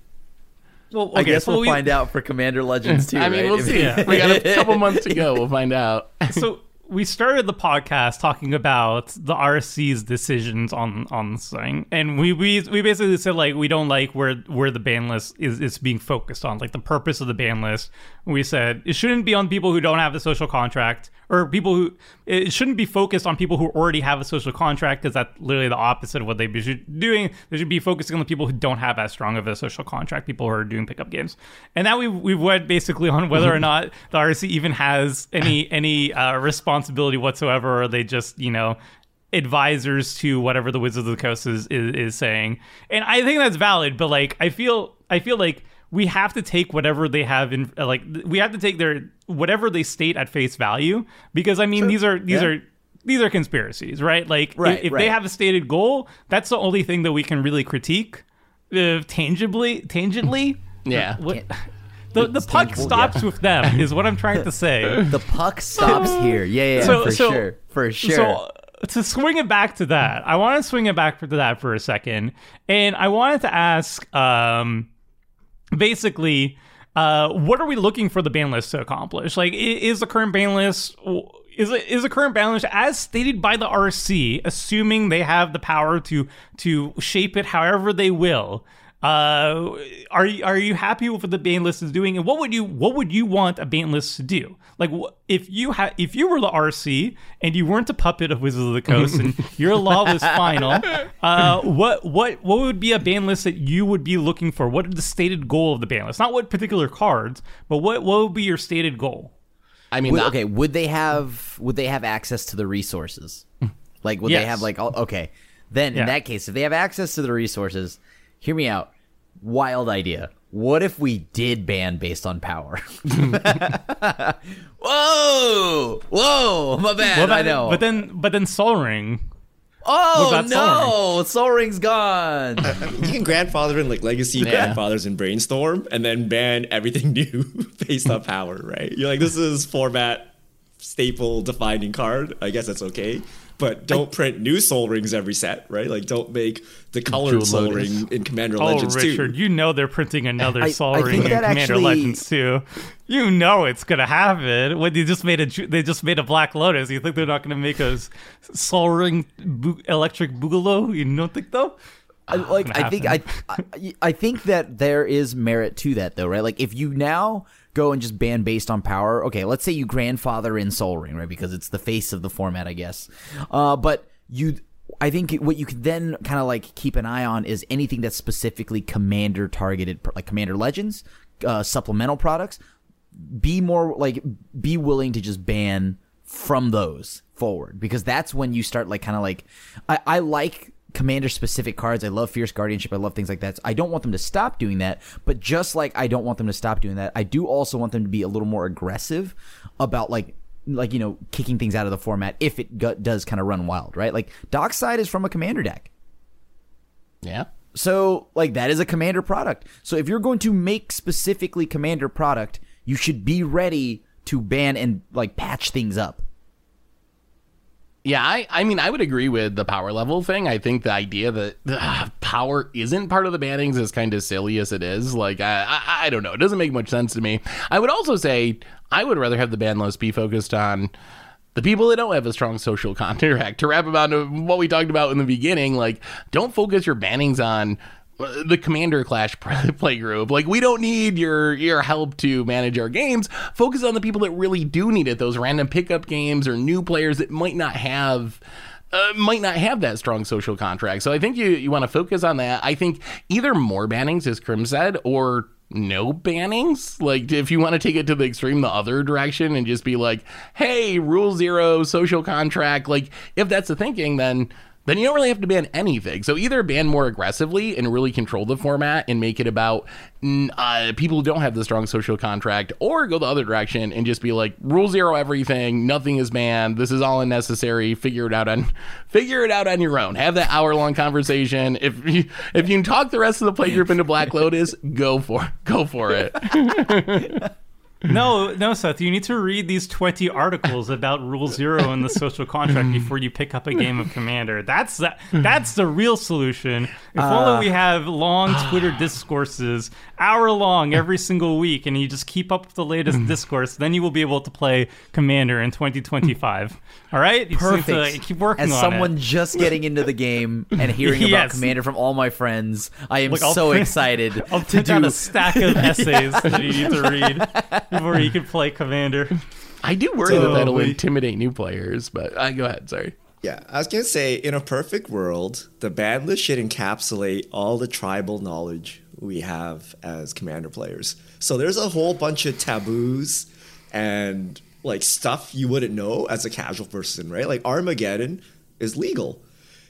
well, I guess so we'll we- find out for Commander Legends too I mean, right? we'll see. We got a couple months to go. We'll find out. so we started the podcast talking about the RC's decisions on on this thing, and we we, we basically said like we don't like where where the ban list is is being focused on, like the purpose of the ban list. We said it shouldn't be on people who don't have a social contract, or people who it shouldn't be focused on people who already have a social contract, because that's literally the opposite of what they should be doing. They should be focusing on the people who don't have as strong of a social contract, people who are doing pickup games. And now we we went basically on whether or not the RC even has any any uh, responsibility whatsoever, or they just you know advisors to whatever the Wizards of the Coast is, is is saying. And I think that's valid, but like I feel I feel like we have to take whatever they have in uh, like we have to take their whatever they state at face value because I mean these are these Yeah. are these are conspiracies, right? Like Right, if, right. they have a stated goal, that's the only thing that we can really critique uh, tangibly tangently. Yeah. What, the the puck stops yeah. with them is what I'm trying to say. the puck stops here yeah yeah, So- for so- sure for sure So uh, to swing it back to that, I want to swing it back to that for a second, and I wanted to ask, um, basically, uh, what are we looking for the ban list to accomplish? Like, is the current ban list is it is the current ban list as stated by the RC, assuming they have the power to to shape it however they will? Uh, are you are you happy with what the ban list is doing? And what would you what would you want a ban list to do? Like wh- if you had if you were the RC and you weren't a puppet of Wizards of the Coast and your law was final, uh, what what what would be a ban list that you would be looking for? What is the stated goal of the ban list? Not what particular cards, but what what would be your stated goal? I mean, Would- not- okay, would they have would they have access to the resources? Like would they have like oh, okay. Then Yeah. in that case, if they have access to the resources, hear me out. Wild idea. What if we did ban based on power? whoa! Whoa! My bad. What about- I know. But then but then Sol Ring. oh no! Sol Ring's gone. You can grandfather in like legacy grandfathers in brainstorm and then ban everything new based on power, right? You're like, this is format staple defining card. I guess that's okay. But don't print new Sol Rings every set, right? Like don't make the colored soul Lotus. ring in Commander Oh, Legends Richard, too. you know they're printing another I- Sol I Ring think in Commander actually- Legends too. You know it's gonna happen. When they just made a they just made a Black Lotus, you think they're not gonna make a Sol Ring bo- Electric Boogaloo? You don't think though? I, like I think I, I I think that there is merit to that though, right? Like if you now go and just ban based on power, okay, let's say you grandfather in Sol Ring, right? Because it's the face of the format, I guess. Uh, but you I think what you could then kind of like keep an eye on is anything that's specifically commander targeted, like Commander Legends, uh, supplemental products. Be more like be willing to just ban from those forward because that's when you start like kind of like I, I like commander specific cards. I love fierce guardianship. I love things like that. So I don't want them to stop doing that, but just like I don't want them to stop doing that, I do also want them to be a little more aggressive about like like you know kicking things out of the format if it go- does kind of run wild, right? Like Dockside is from a commander deck. yeah. So, like, that is a commander product. So, if you're going to make specifically commander product, you should be ready to ban and, like, patch things up. Yeah, I, I mean, I would agree with the power level thing. I think the idea that uh, power isn't part of the bannings is kind of silly as it is. Like, I, I, I don't know. It doesn't make much sense to me. I would also say I would rather have the ban list be focused on the people that don't have a strong social contract. To wrap about what we talked about in the beginning, like, don't focus your bannings on the commander clash play group like we don't need your your help to manage our games. Focus on the people that really do need it. Those random pickup games or new players that might not have uh, might not have that strong social contract. So i think you you want to focus on that. I think either more bannings as Crim said or no bannings. Like if you want to take it to the extreme the other direction and just be like hey rule zero social contract like if that's the thinking then then you don't really have to ban anything. So either ban more aggressively and really control the format and make it about uh, people who don't have the strong social contract, or go the other direction and just be like rule zero everything, nothing is banned, this is all unnecessary. Figure it out on figure it out on your own. Have that hour long conversation. If you if you can talk the rest of the playgroup into Black Lotus, go for go for it. No, no, Seth. You need to read these twenty articles about Rule Zero and the social contract hmm. before you pick up a game of Commander. That's that. That's the real solution. If only we uh. have long Twitter discourses, hour long every single week, and you just keep up with the latest hmm. discourse, then you will be able to play Commander in 2025. Hmm. All right, you just to Perfect. keep working As on someone it. just getting into the game and hearing about commander from all my friends, I am Look, so print- excited I'll to print out do a stack of essays that you need to read before you can play Commander. I do worry that that'll Totally. intimidate new players, but uh, go ahead. Sorry. Yeah, I was gonna say, in a perfect world, the ban list should encapsulate all the tribal knowledge we have as commander players. So there's a whole bunch of taboos and like stuff you wouldn't know as a casual person, right? Like Armageddon is legal.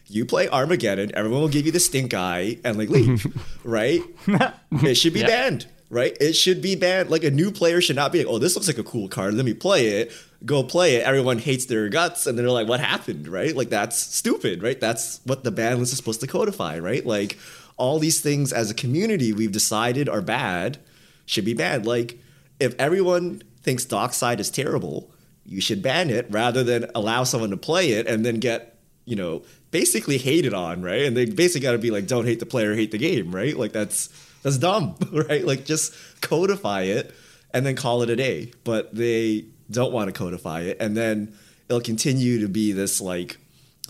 You play Armageddon, everyone will give you the stink eye and like leave, right? It should be banned, right? It should be banned. Like a new player should not be like, oh, this looks like a cool card. Let me play it. Go play it. Everyone hates their guts, and then they're like, what happened, right? Like that's stupid, right? That's what the ban list is supposed to codify, right? Like all these things as a community we've decided are bad should be banned. Like if everyone thinks Dockside is terrible, you should ban it rather than allow someone to play it and then get, you know, basically hated on, right? And they basically got to be like, don't hate the player, hate the game, right? Like that's that's dumb, right? Like just codify it and then call it a day. But they don't want to codify it, and then it'll continue to be this like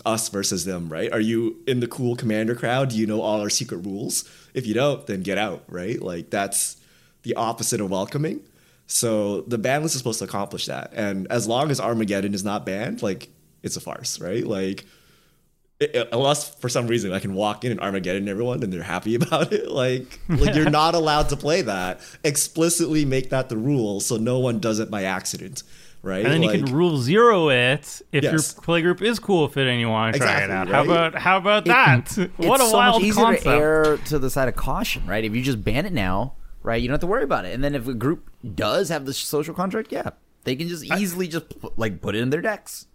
us versus them, right? Are you in the cool commander crowd? Do you know all our secret rules? If you don't, then get out, right? Like that's the opposite of welcoming. So the ban list is supposed to accomplish that. And as long as Armageddon is not banned, like it's a farce, right? Like unless for some reason I can walk in and Armageddon everyone and they're happy about it, like like you're not allowed to play that. Explicitly make that the rule so no one does it by accident, right? And then you can rule zero it if Yes. your playgroup is cool with it and you want to try it Exactly, out. How about how about that? what it's a so wild much easier concept. to err to the side of caution, right? If you just ban it now, right, you don't have to worry about it. And then if a group does have the social contract, yeah, they can just easily just pu- like put it in their decks.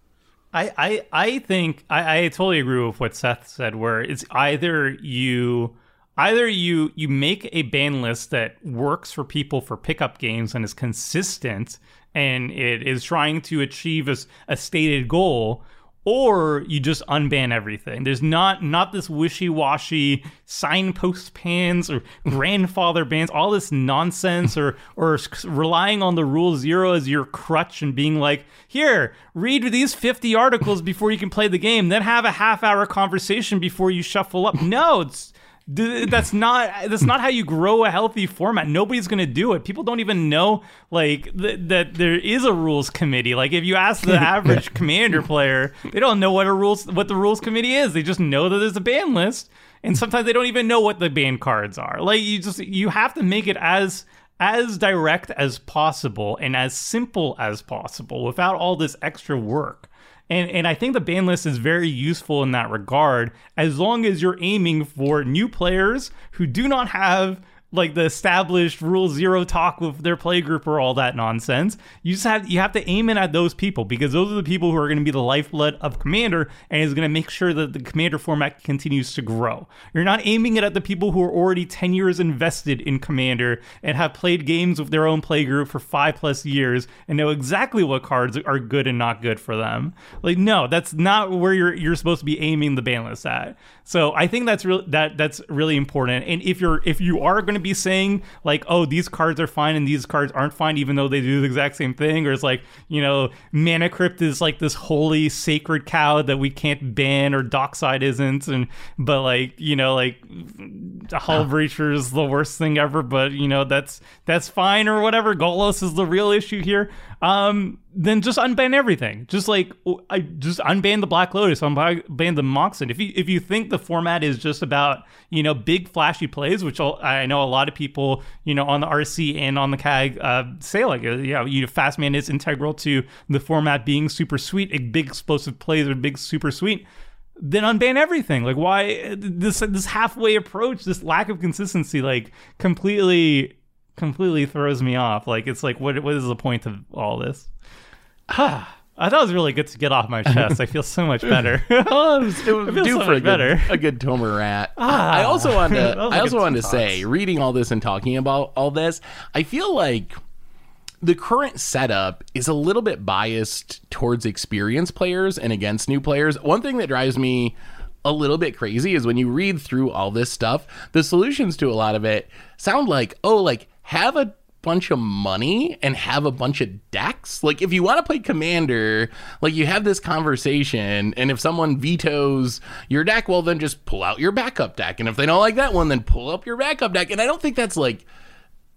I, I, I think I, I totally agree with what Seth said. Where it's either you, either you you make a ban list that works for people for pickup games and is consistent and it is trying to achieve a stated goal, or you just unban everything. There's not not this wishy washy signpost bans or grandfather bans, all this nonsense, or or relying on the rule zero as your crutch and being like, here, read these 50 articles before you can play the game, then have a half hour conversation before you shuffle up. No, it's that's not that's not how you grow a healthy format. Nobody's gonna do it. People don't even know like th- that there is a rules committee. Like if you ask the average commander player, they don't know what a rules what the rules committee is. They just know that there's a ban list, and sometimes they don't even know what the ban cards are. Like you just you have to make it as as direct as possible and as simple as possible without all this extra work. And and I think the ban list is very useful in that regard, as long as you're aiming for new players who do not have like the established rule zero talk with their play group or all that nonsense. You just have you have to aim it at those people because those are the people who are going to be the lifeblood of Commander and is going to make sure that the Commander format continues to grow. You're not aiming it at the people who are already 10 years invested in Commander and have played games with their own play group for five plus years and know exactly what cards are good and not good for them. Like, no, that's not where you're you're supposed to be aiming the ban list at. So I think that's really that that's really important. And if you're if you are going to be saying like, oh, these cards are fine and these cards aren't fine, even though they do the exact same thing, or it's like, you know, Mana Crypt is like this holy sacred cow that we can't ban, or Dockside isn't, and but like you know, like Hullbreacher is the worst thing ever, but you know that's that's fine or whatever. Golos is the real issue here. Um, then just unban everything. Just like I just unban the Black Lotus, unban the Moxen. If you if you think the format is just about you know big flashy plays, which I'll- know a lot of people you know on the RC and on the CAG uh, say like uh, you know you fast mana is integral to the format being super sweet. Big explosive plays are big super sweet then unban everything. Like why this this halfway approach, this lack of consistency, like completely completely throws me off. Like it's like what what is the point of all this? Ah, I thought it was really good to get off my chest. I feel so much better. Oh, it was, it was due so for a much good, better. a good Tomer rat. I also wanted to, I also wanted to say, reading all this and talking about all this, I feel like the current setup is a little bit biased towards experienced players and against new players. One thing that drives me a little bit crazy is when you read through all this stuff, the solutions to a lot of it sound like, oh, like have a bunch of money and have a bunch of decks. Like if you want to play commander, like you have this conversation and if someone vetoes your deck, well then just pull out your backup deck. And if they don't like that one, then pull up your backup deck. And I don't think that's like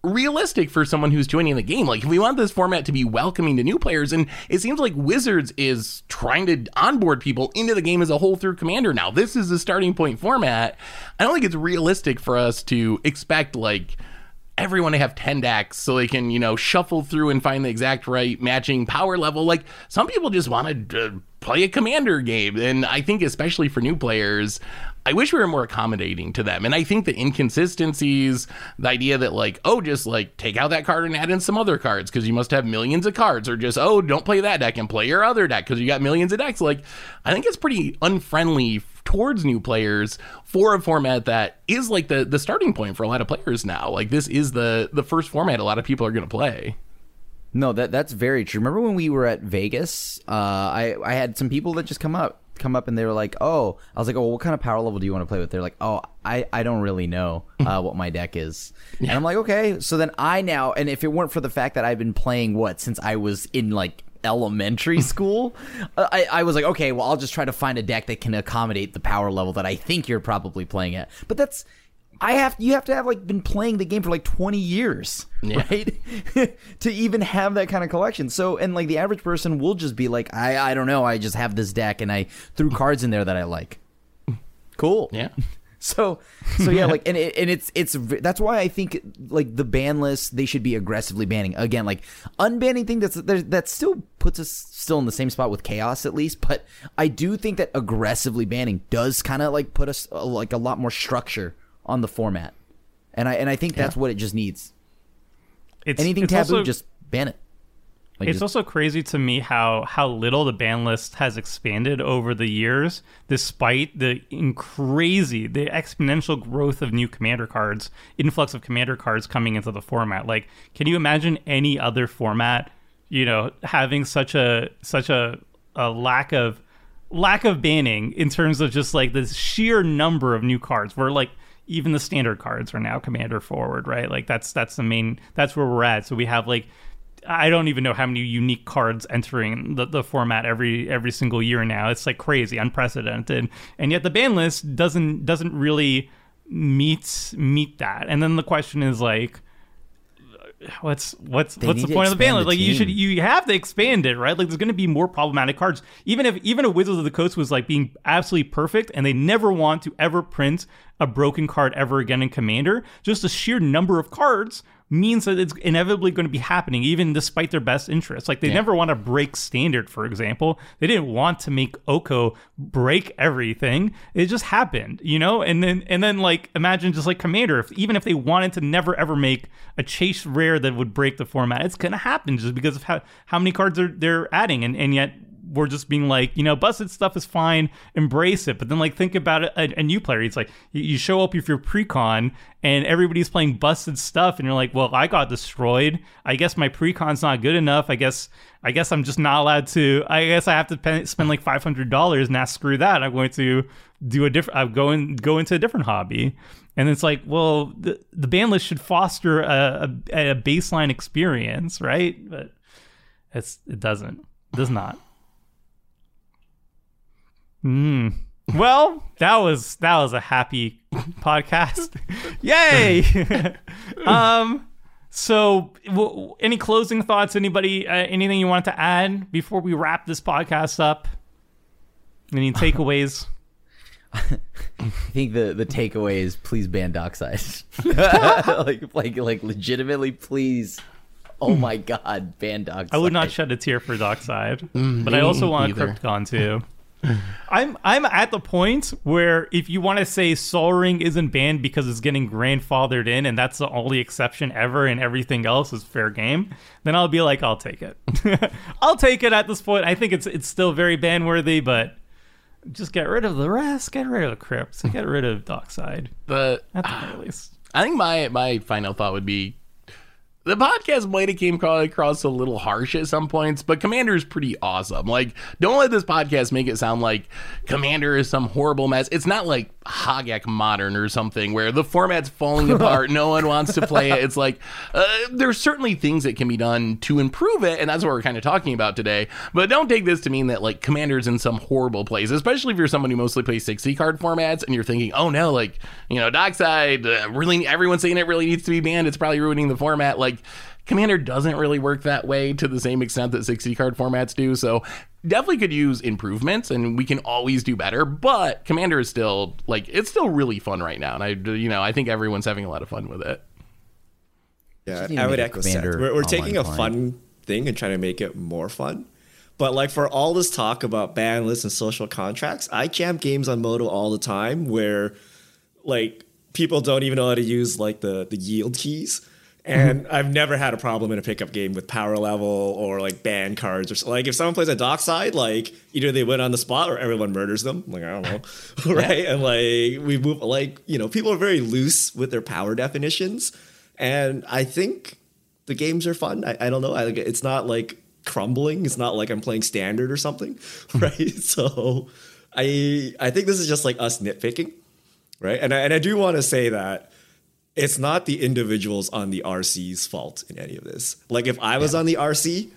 realistic for someone who's joining the game. Like, if we want this format to be welcoming to new players, and it seems like Wizards is trying to onboard people into the game as a whole through Commander now. This is the starting point format. I don't think it's realistic for us to expect, like, everyone to have 10 decks so they can, you know, shuffle through and find the exact right matching power level. Like, some people just want to uh, play a Commander game. And I think, especially for new players, I wish we were more accommodating to them. And I think the inconsistencies, the idea that like, oh, just like take out that card and add in some other cards because you must have millions of cards, or just oh, don't play that deck and play your other deck because you got millions of decks. Like, I think it's pretty unfriendly towards new players for a format that is like the the starting point for a lot of players now. Like this is the the first format a lot of people are going to play. No, that that's very true. Remember when we were at Vegas? Uh, I I had some people that just come up come up and they were like, "Oh," I was like, "Oh, what kind of power level do you want to play with?" They're like, "Oh, I I don't really know uh, what my deck is," and I'm like, "Okay." So then I now, and if it weren't for the fact that I've been playing what since I was in like elementary school, uh, I, I was like, okay, well, I'll just try to find a deck that can accommodate the power level that I think you're probably playing at. But that's I have you have to have like been playing the game for like 20 years, Yeah. right? to even have that kind of collection. So and like the average person will just be like, I I don't know, I just have this deck and I threw cards in there that I like. Cool. Yeah. So, so yeah, like, and it, and it's it's that's why I think like the ban list they should be aggressively banning again, like unbanning thing that's that still puts us still in the same spot with chaos at least, but I do think that aggressively banning does kind of like put us uh, like a lot more structure on the format, and I and I think that's what it just needs. It's, Anything it's taboo, also- just ban it. Like, it's just- also crazy to me how how little the ban list has expanded over the years, despite the crazy, the exponential growth of new commander cards, influx of commander cards coming into the format. Like, can you imagine any other format, you know, having such a such a, a lack of lack of banning in terms of just like the sheer number of new cards where like even the standard cards are now commander forward right like that's that's the main that's where we're at so we have like i don't even know how many unique cards entering the, the format every every single year now it's like crazy unprecedented and yet the ban list doesn't doesn't really meet meet that and then the question is like what's what's They what's the point of the ban list? Like you should you have to expand it, right? Like there's going to be more problematic cards. Even if even if Wizards of the Coast was like being absolutely perfect, and they never want to ever print a broken card ever again in Commander, just the sheer number of cards means that it's inevitably going to be happening, even despite their best interests. Like they never want to break standard, for example. They didn't want to make Oko break everything. It just happened, you know. And then and then like imagine just like Commander, if even if they wanted to never ever make a chase rare that would break the format, it's gonna happen just because of how how many cards are they're adding, and and yet we're just being like, you know, busted stuff is fine, embrace it. But then, like, think about a, a new player. It's like you, show up with your precon, and everybody's playing busted stuff, and you're like, well, I got destroyed. I guess my precon's not good enough. I guess, I guess I'm just not allowed to. I guess I have to pen, spend like five hundred dollars. Now screw that. I'm going to do a different. I'm going go into a different hobby. And it's like, well, the, the ban list should foster a, a, a baseline experience, right? But it's it doesn't. It does not. Hmm. Well, that was that was a happy podcast. Yay! um. So, w- any closing thoughts? Anybody? Uh, anything you want to add before we wrap this podcast up? Any takeaways? I think the the takeaway is please ban Dockside. like like like legitimately, please. Oh my god, ban Dockside. I would not shed a tear for Dockside, but I also want a either. Crypticon too. Mm-hmm. I'm I'm at the point where if you want to say Sol Ring isn't banned because it's getting grandfathered in and that's the only exception ever and everything else is fair game, then I'll be like, I'll take it. I'll take it at this point. I think it's it's still very ban worthy, but just get rid of the rest. Get rid of Crypt. Get rid of Dockside. The At the very least. I think my my final thought would be the podcast might have came across- across a little harsh at some points, but Commander is pretty awesome. Like, don't let this podcast make it sound like Commander is some horrible mess. It's not like Hogak Modern or something where the format's falling apart, no one wants to play it. It's like uh, there's certainly things that can be done to improve it, and that's what we're kind of talking about today. But don't take this to mean that like Commander's in some horrible place, especially if you're someone who mostly plays 60 card formats and you're thinking, oh no, like you know, Dockside, uh, really, everyone's saying it really needs to be banned. It's probably ruining the format. Like Commander doesn't really work that way to the same extent that 60 card formats do. So definitely could use improvements and we can always do better. But Commander is still like it's still really fun right now. And I you know, I think everyone's having a lot of fun with it. Yeah, Just need to I would make a echo Seth. Commander We're, we're taking a client. fun thing and trying to make it more fun. But like for all this talk about ban lists and social contracts, I jam games on Moto all the time where like people don't even know how to use like the the yield keys. And I've never had a problem in a pickup game with power level or like ban cards or so. like if someone plays a dockside, like either they win on the spot or everyone murders them. Like I don't know, right? And like we move like you know people are very loose with their power definitions, and I think the games are fun. I, I don't know. I, like it's not like crumbling. It's not like I'm playing standard or something, right? So I I think this is just like us nitpicking, right? And I, and I do want to say that it's not the individuals on the RC's fault in any of this. Like if I was on the RC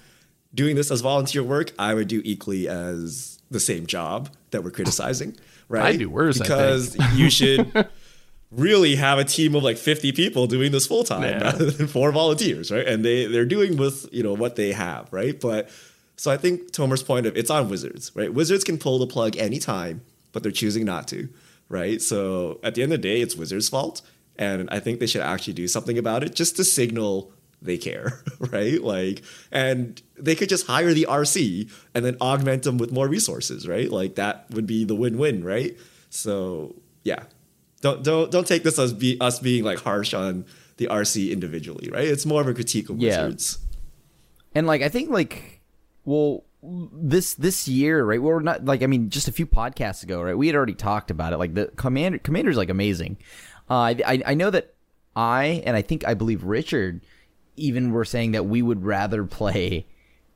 doing this as volunteer work, I would do equally as the same job that we're criticizing, right? I'd do worse, I because you should really have a team of like 50 people doing this full time Yeah. rather than four volunteers, right? And they they're doing with you know what they have, right? But so I think Tomer's point of it's on Wizards, right? Wizards can pull the plug anytime, but they're choosing not to, right? So at the end of the day, it's Wizards' fault, and I think they should actually do something about it just to signal they care, right? Like, and they could just hire the RC and then augment them with more resources, right? Like that would be the win-win, right? So yeah, don't don't don't take this as be us being like harsh on the RC individually, right? It's more of a critique of Yeah. Wizards. And like I think like well this this year, right? We're not like I mean just a few podcasts ago, right? We had already talked about it. Like the commander commander's like amazing. Uh, I, I know that I and I think I believe Richard even were saying that we would rather play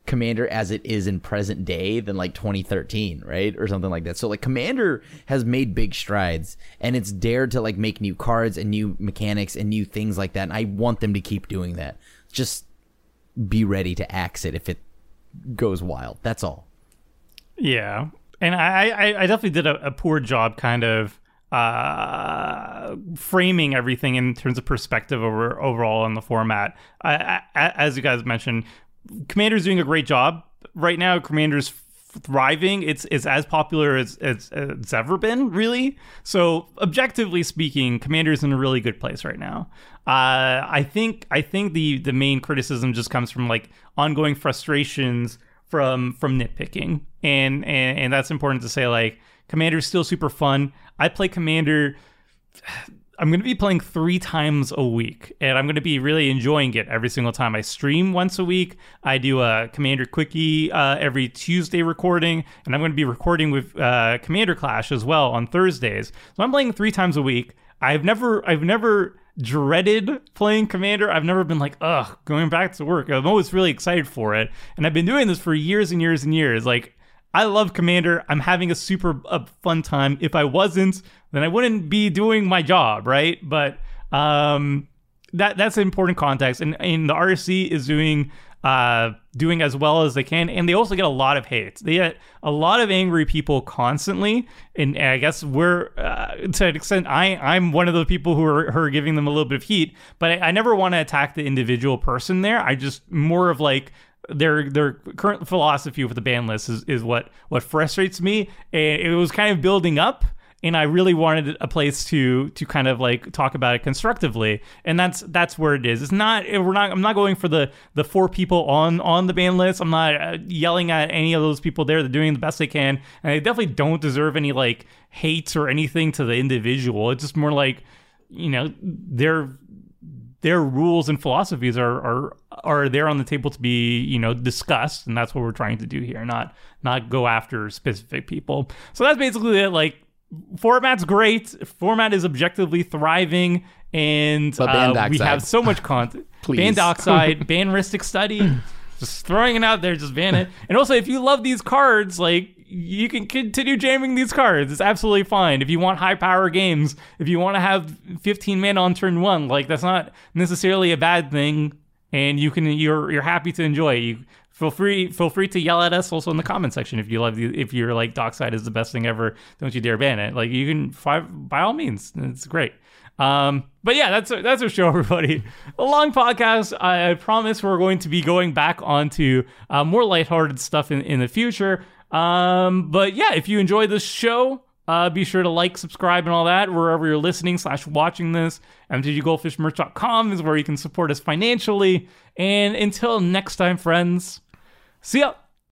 Commander as it is in present day than like 2013, right? Or something like that. So like Commander has made big strides and it's dared to like make new cards and new mechanics and new things like that. And I want them to keep doing that. Just be ready to axe it if it goes wild. That's all. Yeah, and I, I, I definitely did a, a poor job, kind of uh, framing everything in terms of perspective over overall on the format. As you guys mentioned, Commander's doing a great job right now. Commander's thriving. It's it's as popular as, as it's ever been, really. So objectively speaking, Commander's in a really good place right now. Uh, I think I think the the main criticism just comes from like ongoing frustrations from from nitpicking, and and, and that's important to say. Like Commander's still super fun. I play Commander. I'm going to be playing three times a week, and I'm going to be really enjoying it every single time. I stream once a week. I do a Commander Quickie uh, every Tuesday recording, and I'm going to be recording with uh, Commander Clash as well on Thursdays. So I'm playing three times a week. I've never, I've never dreaded playing Commander. I've never been like, ugh, going back to work. I'm always really excited for it, and I've been doing this for years and years and years. Like. I love Commander. I'm having a super fun time. If I wasn't, then I wouldn't be doing my job, right? But um, that that's an important context. And, and the RSC is doing uh, doing as well as they can, and they also get a lot of hate. They get a lot of angry people constantly, and, and I guess we're uh, to an extent. I I'm one of the people who are, who are giving them a little bit of heat, but I, I never want to attack the individual person there. I just more of like their their current philosophy with the ban list is, is what what frustrates me. And it was kind of building up and I really wanted a place to to kind of like talk about it constructively. And that's that's where it is. It's not we're not I'm not going for the the four people on on the ban list. I'm not uh, yelling at any of those people there. They're doing the best they can. And they definitely don't deserve any like hate or anything to the individual. It's just more like you know they're their rules and philosophies are are are there on the table to be you know discussed and that's what we're trying to do here not not go after specific people so that's basically it like format's great format is objectively thriving and uh, we have so much content Please. ban Dockside ban Rhystic Study just throwing it out there just ban it and also if you love these cards like you can continue jamming these cards. It's absolutely fine. If you want high power games, if you want to have 15 mana on turn one, like that's not necessarily a bad thing, and you can you're you're happy to enjoy. You feel free feel free to yell at us also in the comment section if you love the, if you're like Dockside is the best thing ever. Don't you dare ban it. Like you can five by all means. It's great. Um, but yeah, that's that's our show, everybody. A long podcast. I, I promise we're going to be going back onto uh, more lighthearted stuff in, in the future. Um, but yeah, if you enjoy this show, uh, be sure to like, subscribe, and all that wherever you're listening slash watching this. MTGGoldfishMerch.com is where you can support us financially. And until next time, friends, see ya.